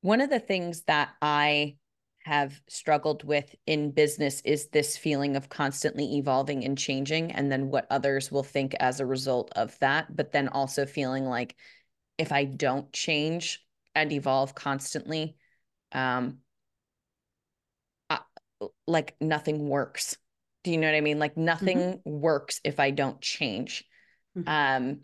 one of the things that I have struggled with in business is this feeling of constantly evolving and changing and then what others will think as a result of that but then also feeling like if i don't change and evolve constantly um I, like nothing works do you know what i mean like nothing mm-hmm. works if i don't change mm-hmm. um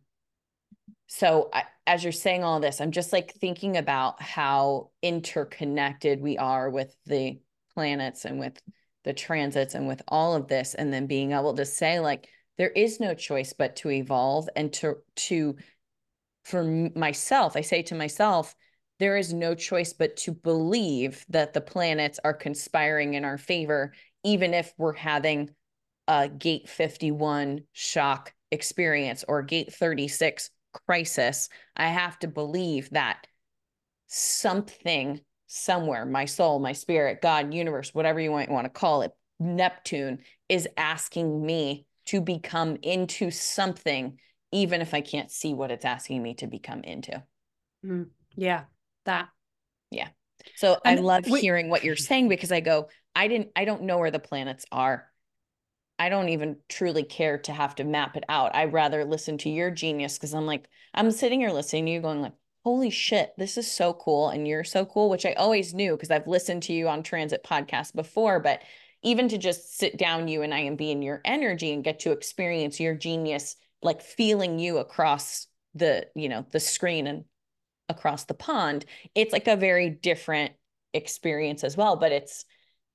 so I, as you're saying all this i'm just like thinking about how interconnected we are with the planets and with the transits and with all of this and then being able to say like there is no choice but to evolve and to to for myself i say to myself there is no choice but to believe that the planets are conspiring in our favor even if we're having a gate 51 shock experience or gate 36 crisis, I have to believe that something somewhere, my soul, my spirit, God, universe, whatever you might want to call it, Neptune is asking me to become into something, even if I can't see what it's asking me to become into. Mm, yeah, that. Yeah. So and I love we- hearing what you're saying because I go, I didn't, I don't know where the planets are. I don't even truly care to have to map it out. I'd rather listen to your genius because I'm like, I'm sitting here listening to you going like, holy shit, this is so cool. And you're so cool, which I always knew because I've listened to you on transit podcasts before. But even to just sit down you and I and be in your energy and get to experience your genius, like feeling you across the, you know, the screen and across the pond, it's like a very different experience as well. But it's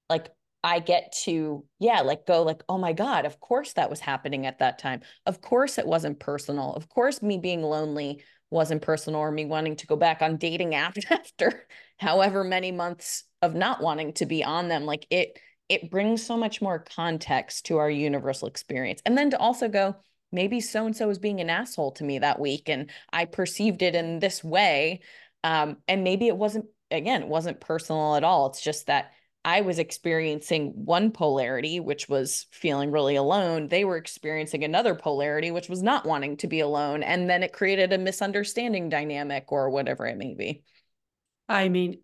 like I get to, yeah, like go like, oh my God, of course that was happening at that time. Of course it wasn't personal. Of course me being lonely wasn't personal or me wanting to go back on dating apps after however many months of not wanting to be on them. Like it, it brings so much more context to our universal experience. And then to also go, maybe so and so was being an asshole to me that week and I perceived it in this way. Um, and maybe it wasn't, again, it wasn't personal at all. It's just that I was experiencing one polarity, which was feeling really alone. They were experiencing another polarity, which was not wanting to be alone. And then it created a misunderstanding dynamic or whatever it may be. I mean,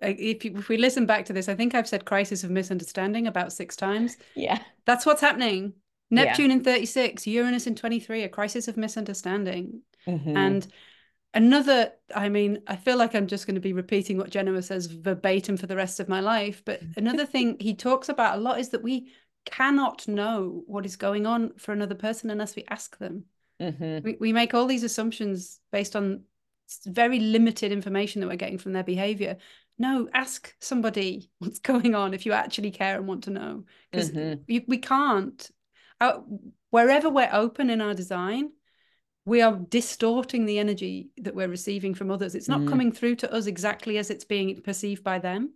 if, you, if we listen back to this, I think I've said crisis of misunderstanding about six times. Yeah. That's what's happening. Neptune yeah. in 36, Uranus in 23, a crisis of misunderstanding. Mm-hmm. And another, I mean, I feel like I'm just going to be repeating what Genoa says verbatim for the rest of my life. But another thing he talks about a lot is that we cannot know what is going on for another person unless we ask them. Mm-hmm. We, we make all these assumptions based on very limited information that we're getting from their behavior. No, ask somebody what's going on if you actually care and want to know, because mm-hmm. we can't. Uh, wherever we're open in our design, we are distorting the energy that we're receiving from others. It's not mm. coming through to us exactly as it's being perceived by them.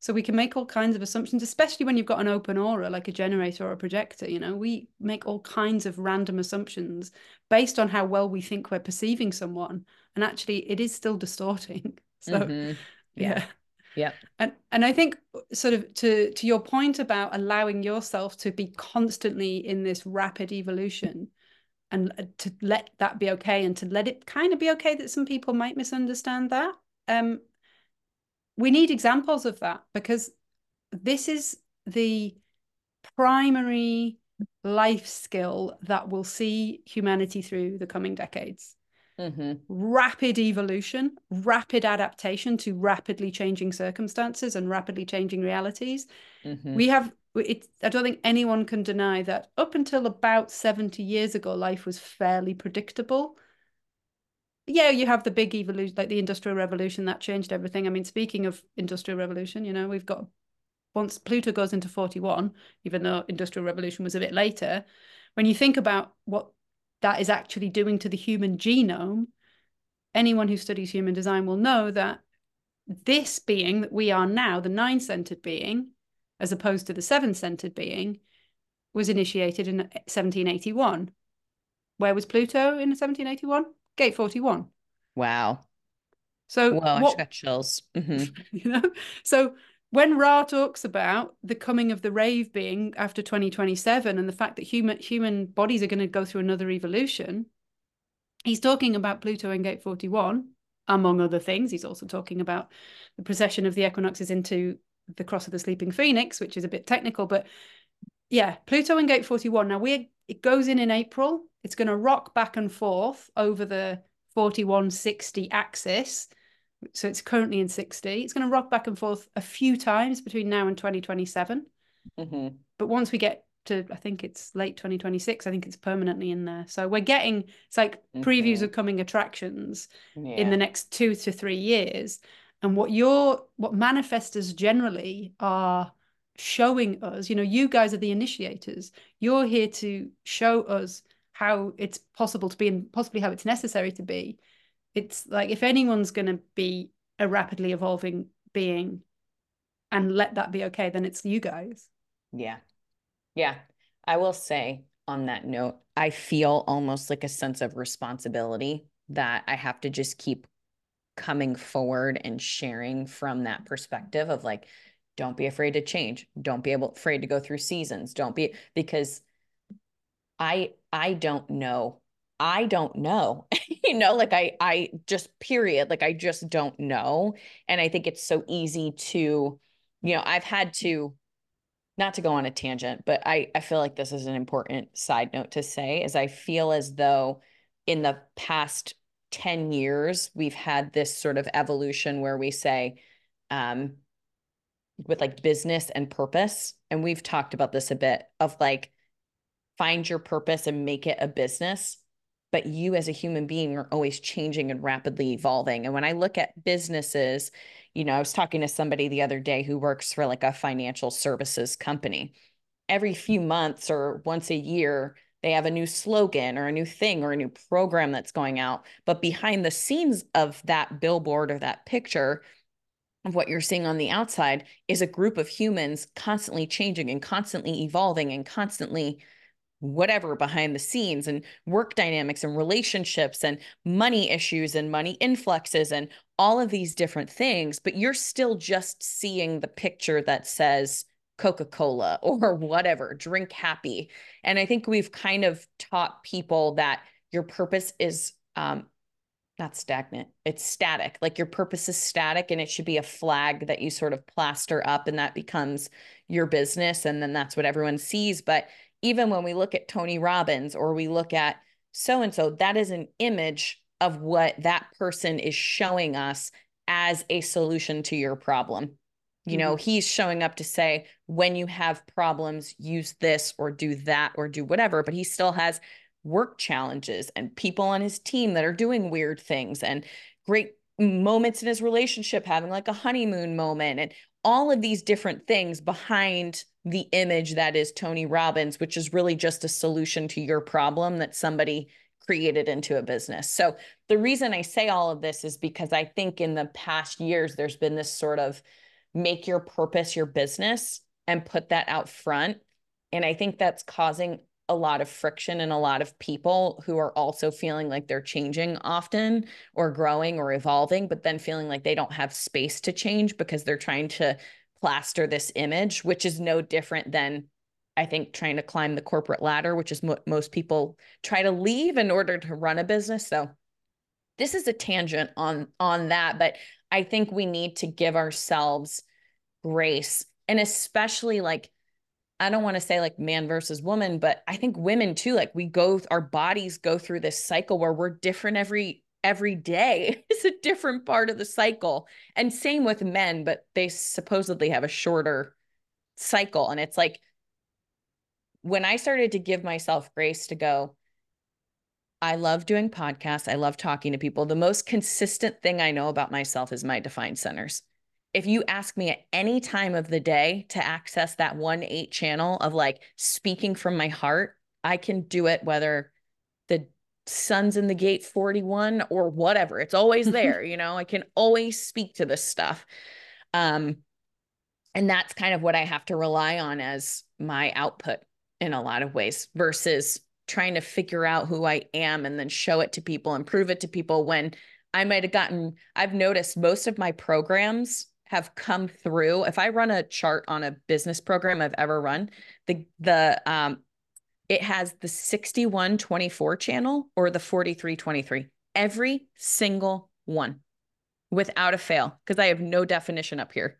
So we can make all kinds of assumptions, especially when you've got an open aura like a generator or a projector. You know, we make all kinds of random assumptions based on how well we think we're perceiving someone, and actually, it is still distorting. So, mm-hmm. yeah. yeah. And and I think sort of to to your point about allowing yourself to be constantly in this rapid evolution and uh, to let that be okay and to let it kind of be okay that some people might misunderstand that um we need examples of that because this is the primary life skill that will see humanity through the coming decades. Mm-hmm. Rapid evolution, rapid adaptation to rapidly changing circumstances and rapidly changing realities. Mm-hmm. We have, it, I don't think anyone can deny that up until about 70 years ago, life was fairly predictable yeah, you have the big evolution, like the industrial revolution, that changed everything. I mean, speaking of industrial revolution, you know, we've got once Pluto goes into 41, even though industrial revolution was a bit later, when you think about what that is actually doing to the human genome, anyone who studies human design will know that this being that we are now, the nine centered being, as opposed to the seven centered being, was initiated in 1781. Where was Pluto in 1781? Gate 41. Wow. So well, what, I got chills. Mm-hmm. You know, so when Ra talks about the coming of the rave being after 2027 and the fact that human human bodies are going to go through another evolution, he's talking about Pluto and Gate 41, among other things. He's also talking about the precession of the equinoxes into the cross of the sleeping phoenix, which is a bit technical, but yeah, Pluto and Gate 41. Now we it goes in in April it's going to rock back and forth over the 4160 axis. So it's currently in 60. It's going to rock back and forth a few times between now and 2027. Mm-hmm. But once we get to, I think it's late 2026, I think it's permanently in there. So we're getting, it's like mm-hmm. previews of coming attractions yeah. in the next two to three years. And what your, what manifestors generally are showing us, you know, you guys are the initiators. You're here to show us how it's possible to be and possibly how it's necessary to be. It's like if anyone's going to be a rapidly evolving being and let that be okay then it's you guys. Yeah. Yeah. I will say on that note i feel almost like a sense of responsibility that i have to just keep coming forward and sharing from that perspective of like don't be afraid to change don't be able afraid to go through seasons don't be because I I don't know. I don't know. you know, like I I just period, like I just don't know. And I think it's so easy to, you know, I've had to not to go on a tangent, but I I feel like this is an important side note to say is I feel as though in the past 10 years we've had this sort of evolution where we say um with like business and purpose and we've talked about this a bit of like find your purpose and make it a business but you as a human being are always changing and rapidly evolving. And when i look at businesses you know i was talking to somebody the other day who works for like a financial services company. Every few months or once a year they have a new slogan or a new thing or a new program that's going out but behind the scenes of that billboard or that picture of what you're seeing on the outside is a group of humans constantly changing and constantly evolving and constantly whatever behind the scenes and work dynamics and relationships and money issues and money influxes and all of these different things but you're still just seeing the picture that says coca-cola or whatever drink happy. And i think we've kind of taught people that your purpose is um, not stagnant it's static. Like your purpose is static and it should be a flag that you sort of plaster up and that becomes your business and then that's what everyone sees. But even when we look at Tony Robbins or we look at so and so, that is an image of what that person is showing us as a solution to your problem. You know, mm-hmm. he's showing up to say, when you have problems, use this or do that or do whatever, but he still has work challenges and people on his team that are doing weird things and great moments in his relationship, having like a honeymoon moment and all of these different things behind the image that is Tony Robbins, which is really just a solution to your problem that somebody created into a business. So the reason I say all of this is because I think in the past years, there's been this sort of make your purpose your business and put that out front. And I think that's causing a lot of friction in a lot of people who are also feeling like they're changing often or growing or evolving, but then feeling like they don't have space to change because they're trying to plaster this image, which is no different than I think trying to climb the corporate ladder, which is what most people try to leave in order to run a business. So this is a tangent on on that, but I think we need to give ourselves grace and especially like I don't want to say like man versus woman, but I think women too like we go our bodies go through this cycle where we're different every every day It's a different part of the cycle. And same with men, but they supposedly have a shorter cycle and it's like when I started to give myself grace to go, I love doing podcasts. I love talking to people. The most consistent thing I know about myself is my defined centers. If you ask me at any time of the day to access that one eight channel of like speaking from my heart, I can do it whether the sun's in the gate 41 or whatever. It's always there, you know, I can always speak to this stuff. Um, and that's kind of what I have to rely on as my output in a lot of ways versus trying to figure out who I am and then show it to people and prove it to people when I might have gotten I've noticed most of my programs have come through. If I run a chart on a business program I've ever run the the um it has the 6124 channel or the 4323 every single one without a fail because I have no definition up here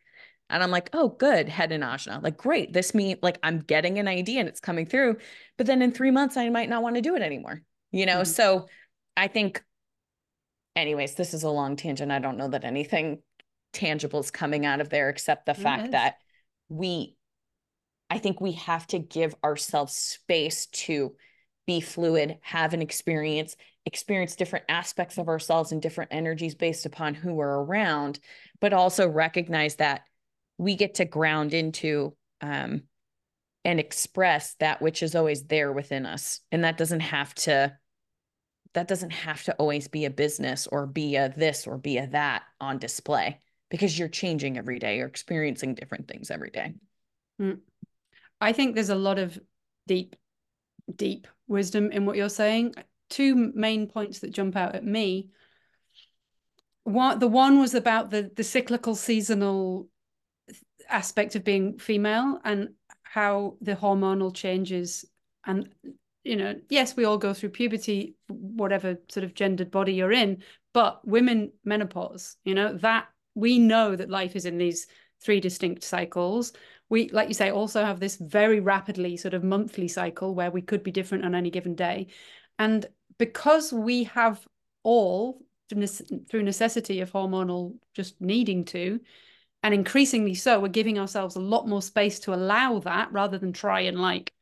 and I'm like, oh, good, head and ajna. Like, great. This means like I'm getting an idea and it's coming through. But then in three months, I might not want to do it anymore. You know, mm-hmm. so I think, anyways, this is a long tangent. I don't know that anything tangible is coming out of there except the fact that we, I think we have to give ourselves space to be fluid, have an experience, experience different aspects of ourselves and different energies based upon who we're around, but also recognize that we get to ground into um, and express that which is always there within us. And that doesn't have to that doesn't have to always be a business or be a this or be a that on display because you're changing every day. You're experiencing different things every day. Mm. i think there's a lot of deep deep wisdom in what you're saying. Two main points that jump out at me. One the one was about the the cyclical seasonal aspect of being female and how the hormonal changes and you know yes we all go through puberty whatever sort of gendered body you're in but women menopause you know that we know that life is in these three distinct cycles. We like you say also have this very rapidly sort of monthly cycle where we could be different on any given day. And because we have all through necessity of hormonal just needing to and increasingly so we're giving ourselves a lot more space to allow that rather than try and like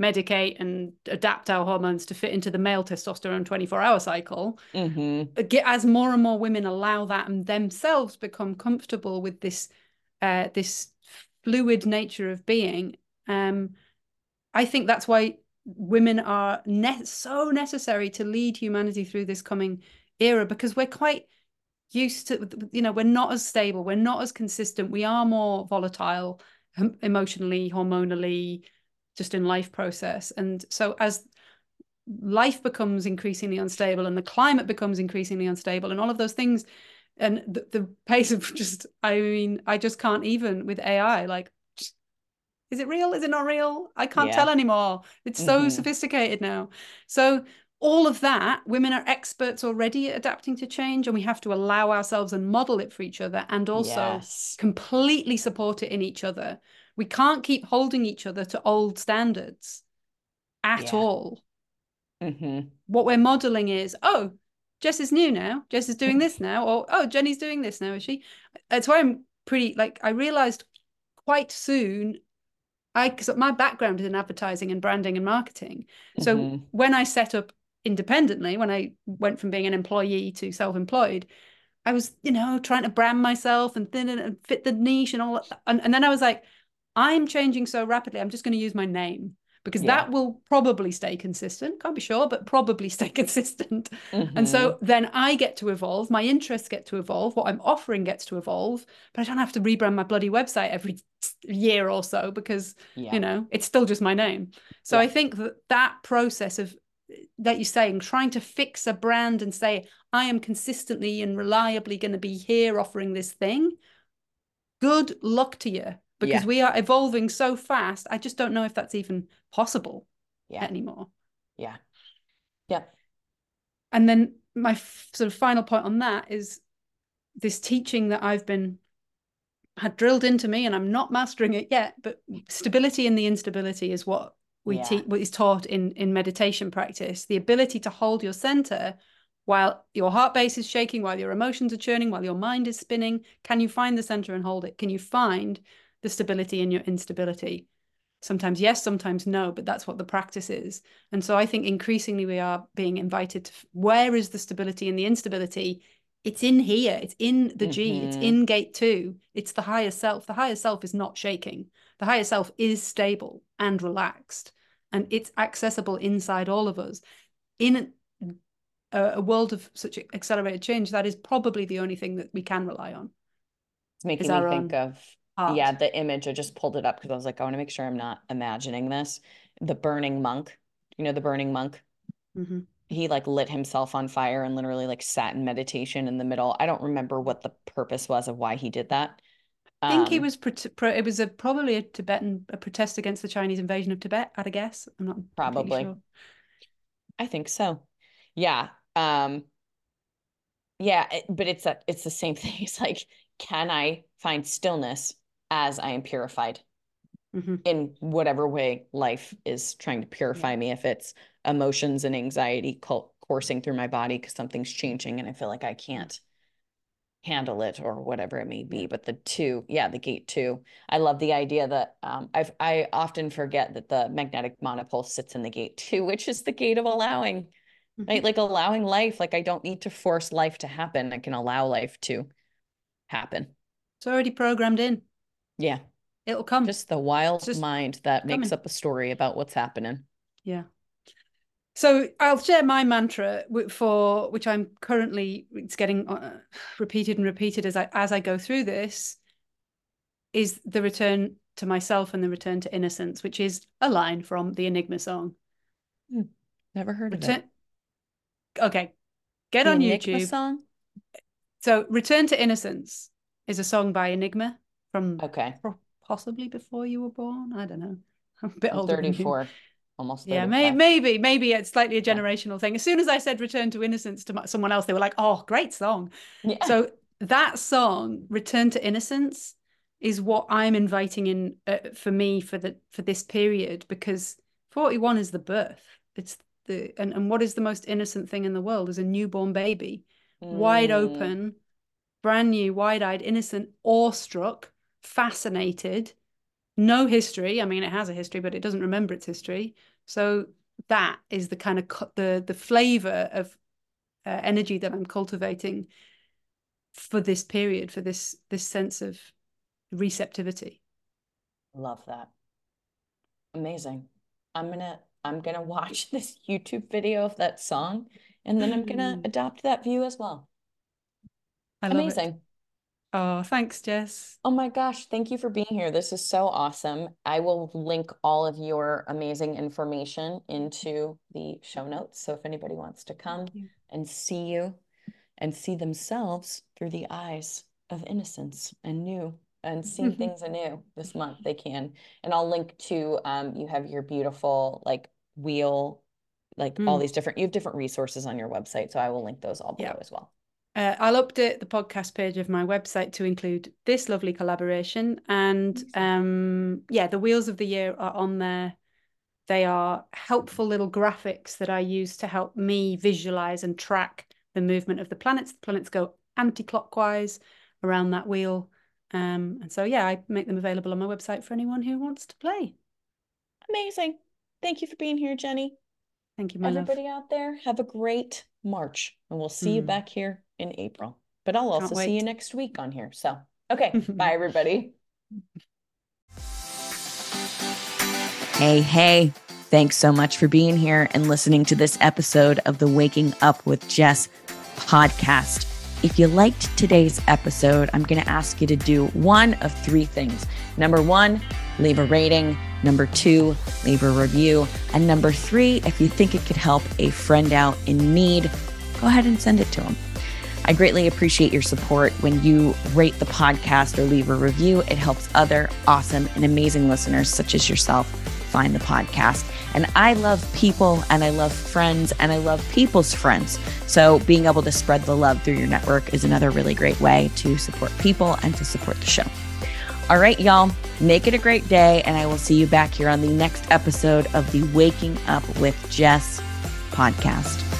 medicate and adapt our hormones to fit into the male testosterone 24 hour cycle mm-hmm. as more and more women allow that and themselves become comfortable with this uh, this fluid nature of being um, i think that's why women are ne- so necessary to lead humanity through this coming era because we're quite used to you know we're not as stable we're not as consistent we are more volatile emotionally hormonally just in life process. And so as life becomes increasingly unstable and the climate becomes increasingly unstable and all of those things and the, the pace of just i mean i just can't even with ai like is it real? Is it not real? I can't yeah. tell anymore. It's so mm-hmm. sophisticated now. So all of that, women are experts already at adapting to change, and we have to allow ourselves and model it for each other and also yes. completely support it in each other. We can't keep holding each other to old standards. at Yeah. all. Mm-hmm. What we're modeling is, oh, Jess is new now. Jess is doing this now, or oh, Jenni's doing this now. Is she? It's why I'm pretty like I realized quite soon. I because my background is in advertising and branding and marketing. So Mhm. when I set up independently, when I went from being an employee to self-employed, I was, you know, trying to brand myself and thin and fit the niche and all. And, and then I was like, I'm changing so rapidly. I'm just going to use my name because Yeah. that will probably stay consistent. Can't be sure, but probably stay consistent. Mhm. And so then I get to evolve, my interests get to evolve, what I'm offering gets to evolve, but I don't have to rebrand my bloody website every year or so because, yeah. you know, it's still just my name. So Yeah. I think that that process of that you're saying, trying to fix a brand and say, I am consistently and reliably going to be here offering this thing, good luck to you because Yeah. we are evolving so fast. I just don't know if that's even possible Yeah. anymore. Yeah. Yeah. And then my f- sort of final point on that is this teaching that I've been had drilled into me, and I'm not mastering it yet. But stability in the instability is what we Yeah. teach, what is taught in in meditation practice. The ability to hold your center while your heart base is shaking, while your emotions are churning, while your mind is spinning. Can you find the center and hold it? Can you find the stability in your instability? sometimes yes sometimes no but that's what the practice is and so i think increasingly we are being invited to where is the stability and the instability it's in here it's in the g it's Mhm. in gate 2 it's the higher self the higher self is not shaking the higher self is stable and relaxed and it's accessible inside all of us in a, a world of such accelerated change that is probably the only thing that we can rely on It's making me think of yeah, the image. I just pulled it up because I was like, I want to make sure I'm not imagining this. The burning monk. You know, the burning monk. Mhm. He like lit himself on fire and literally like sat in meditation in the middle. I don't remember what the purpose was of why he did that. I think he Um, was pro- pro- it was a probably a Tibetan a protest against the Chinese invasion of Tibet. I'd guess. I'm not Probably. sure. I think so. Yeah. Um yeah, it- but it's a it's the same thing. It's like, can I find stillness as I am purified Mhm. in whatever way life is trying to purify me? If it's emotions and anxiety coursing through my body because something's changing and I feel like I can't handle it or whatever it may be. But the two, yeah, the gate two. I love the idea that um, I've I often forget that the magnetic monopole sits in the gate two, which is the gate of allowing right? Mhm. Like allowing life. Like I don't need to force life to happen. I can allow life to happen. It's already programmed in. Yeah. It'll come. Just the wild just mind that makes up a story about what's happening. Yeah. So I'll share my mantra for which I'm currently it's getting uh, repeated and repeated as I as I go through this is the return to myself and the return to innocence, which is a line from the Enigma song. Never heard of it. Okay. Get The on Enigma YouTube. song? So Return to Innocence is a song by Enigma from Okay. possibly before you were born. I don't know. I'm a bit I'm older than you. 34. Almost Yeah, may, maybe, maybe it's slightly a Yeah. generational thing. As soon as I said "Return to Innocence" to my, someone else, they were like, "Oh, great song!" Yeah. So that song, "Return to Innocence," is what I'm inviting in uh, for me for the for this period because 41 is the birth. It's the and and what is the most innocent thing in the world is a newborn baby, wide Mm, open, brand new, wide-eyed, innocent, awestruck, fascinated, no history. I mean, it has a history, but it doesn't remember its history. So that is the kind of the the flavor of uh, energy that I'm cultivating for this period, for this this sense of receptivity. Love that. Amazing. I'm gonna I'm gonna watch this YouTube video of that song and then I'm gonna adopt that view as well. Love it. Oh, thanks, Jess. Oh my gosh, thank you for being here. This is so awesome. I will link all of your amazing information into the show notes. So if anybody wants to come and see you and see themselves through the eyes of innocence and new and seeing things anew this month, they can. And I'll link to um you have your beautiful like wheel, like all Mm. these different you have different resources on your website. So I will link those all below Yeah. as well. Uh, I'll update the podcast page of my website to include this lovely collaboration. And um, yeah, the Wheels of the Year are on there They are helpful little graphics that I use to help me visualize and track the movement of the planets. The planets go anti clockwise around that wheel. Um, and so, yeah, I make them available on my website for anyone who wants to play. Amazing. Thank you for being here, Jenni. Thank you, my Everybody love. out there, have a great March, and we'll see mm. you back here in April. But I'll also see you next week on here. So, okay, bye, everybody. Hey, hey. Thanks so much for being here and listening to this episode of the Waking Up with Jess podcast. If you liked today's episode, I'm going to ask you to do one of three things. Number one, leave a rating. Number two, leave a review. And number three, if you think it could help a friend out in need, go ahead and send it to them. I greatly appreciate your support when you rate the podcast or leave a review. It helps other awesome and amazing listeners such as yourself find the podcast. And I love people and I love friends and I love people's friends. So being able to spread the love through your network is another really great way to support people and to support the show. All right, y'all, make it a great day. And I will see you back here on the next episode of the Waking Up with Jess podcast.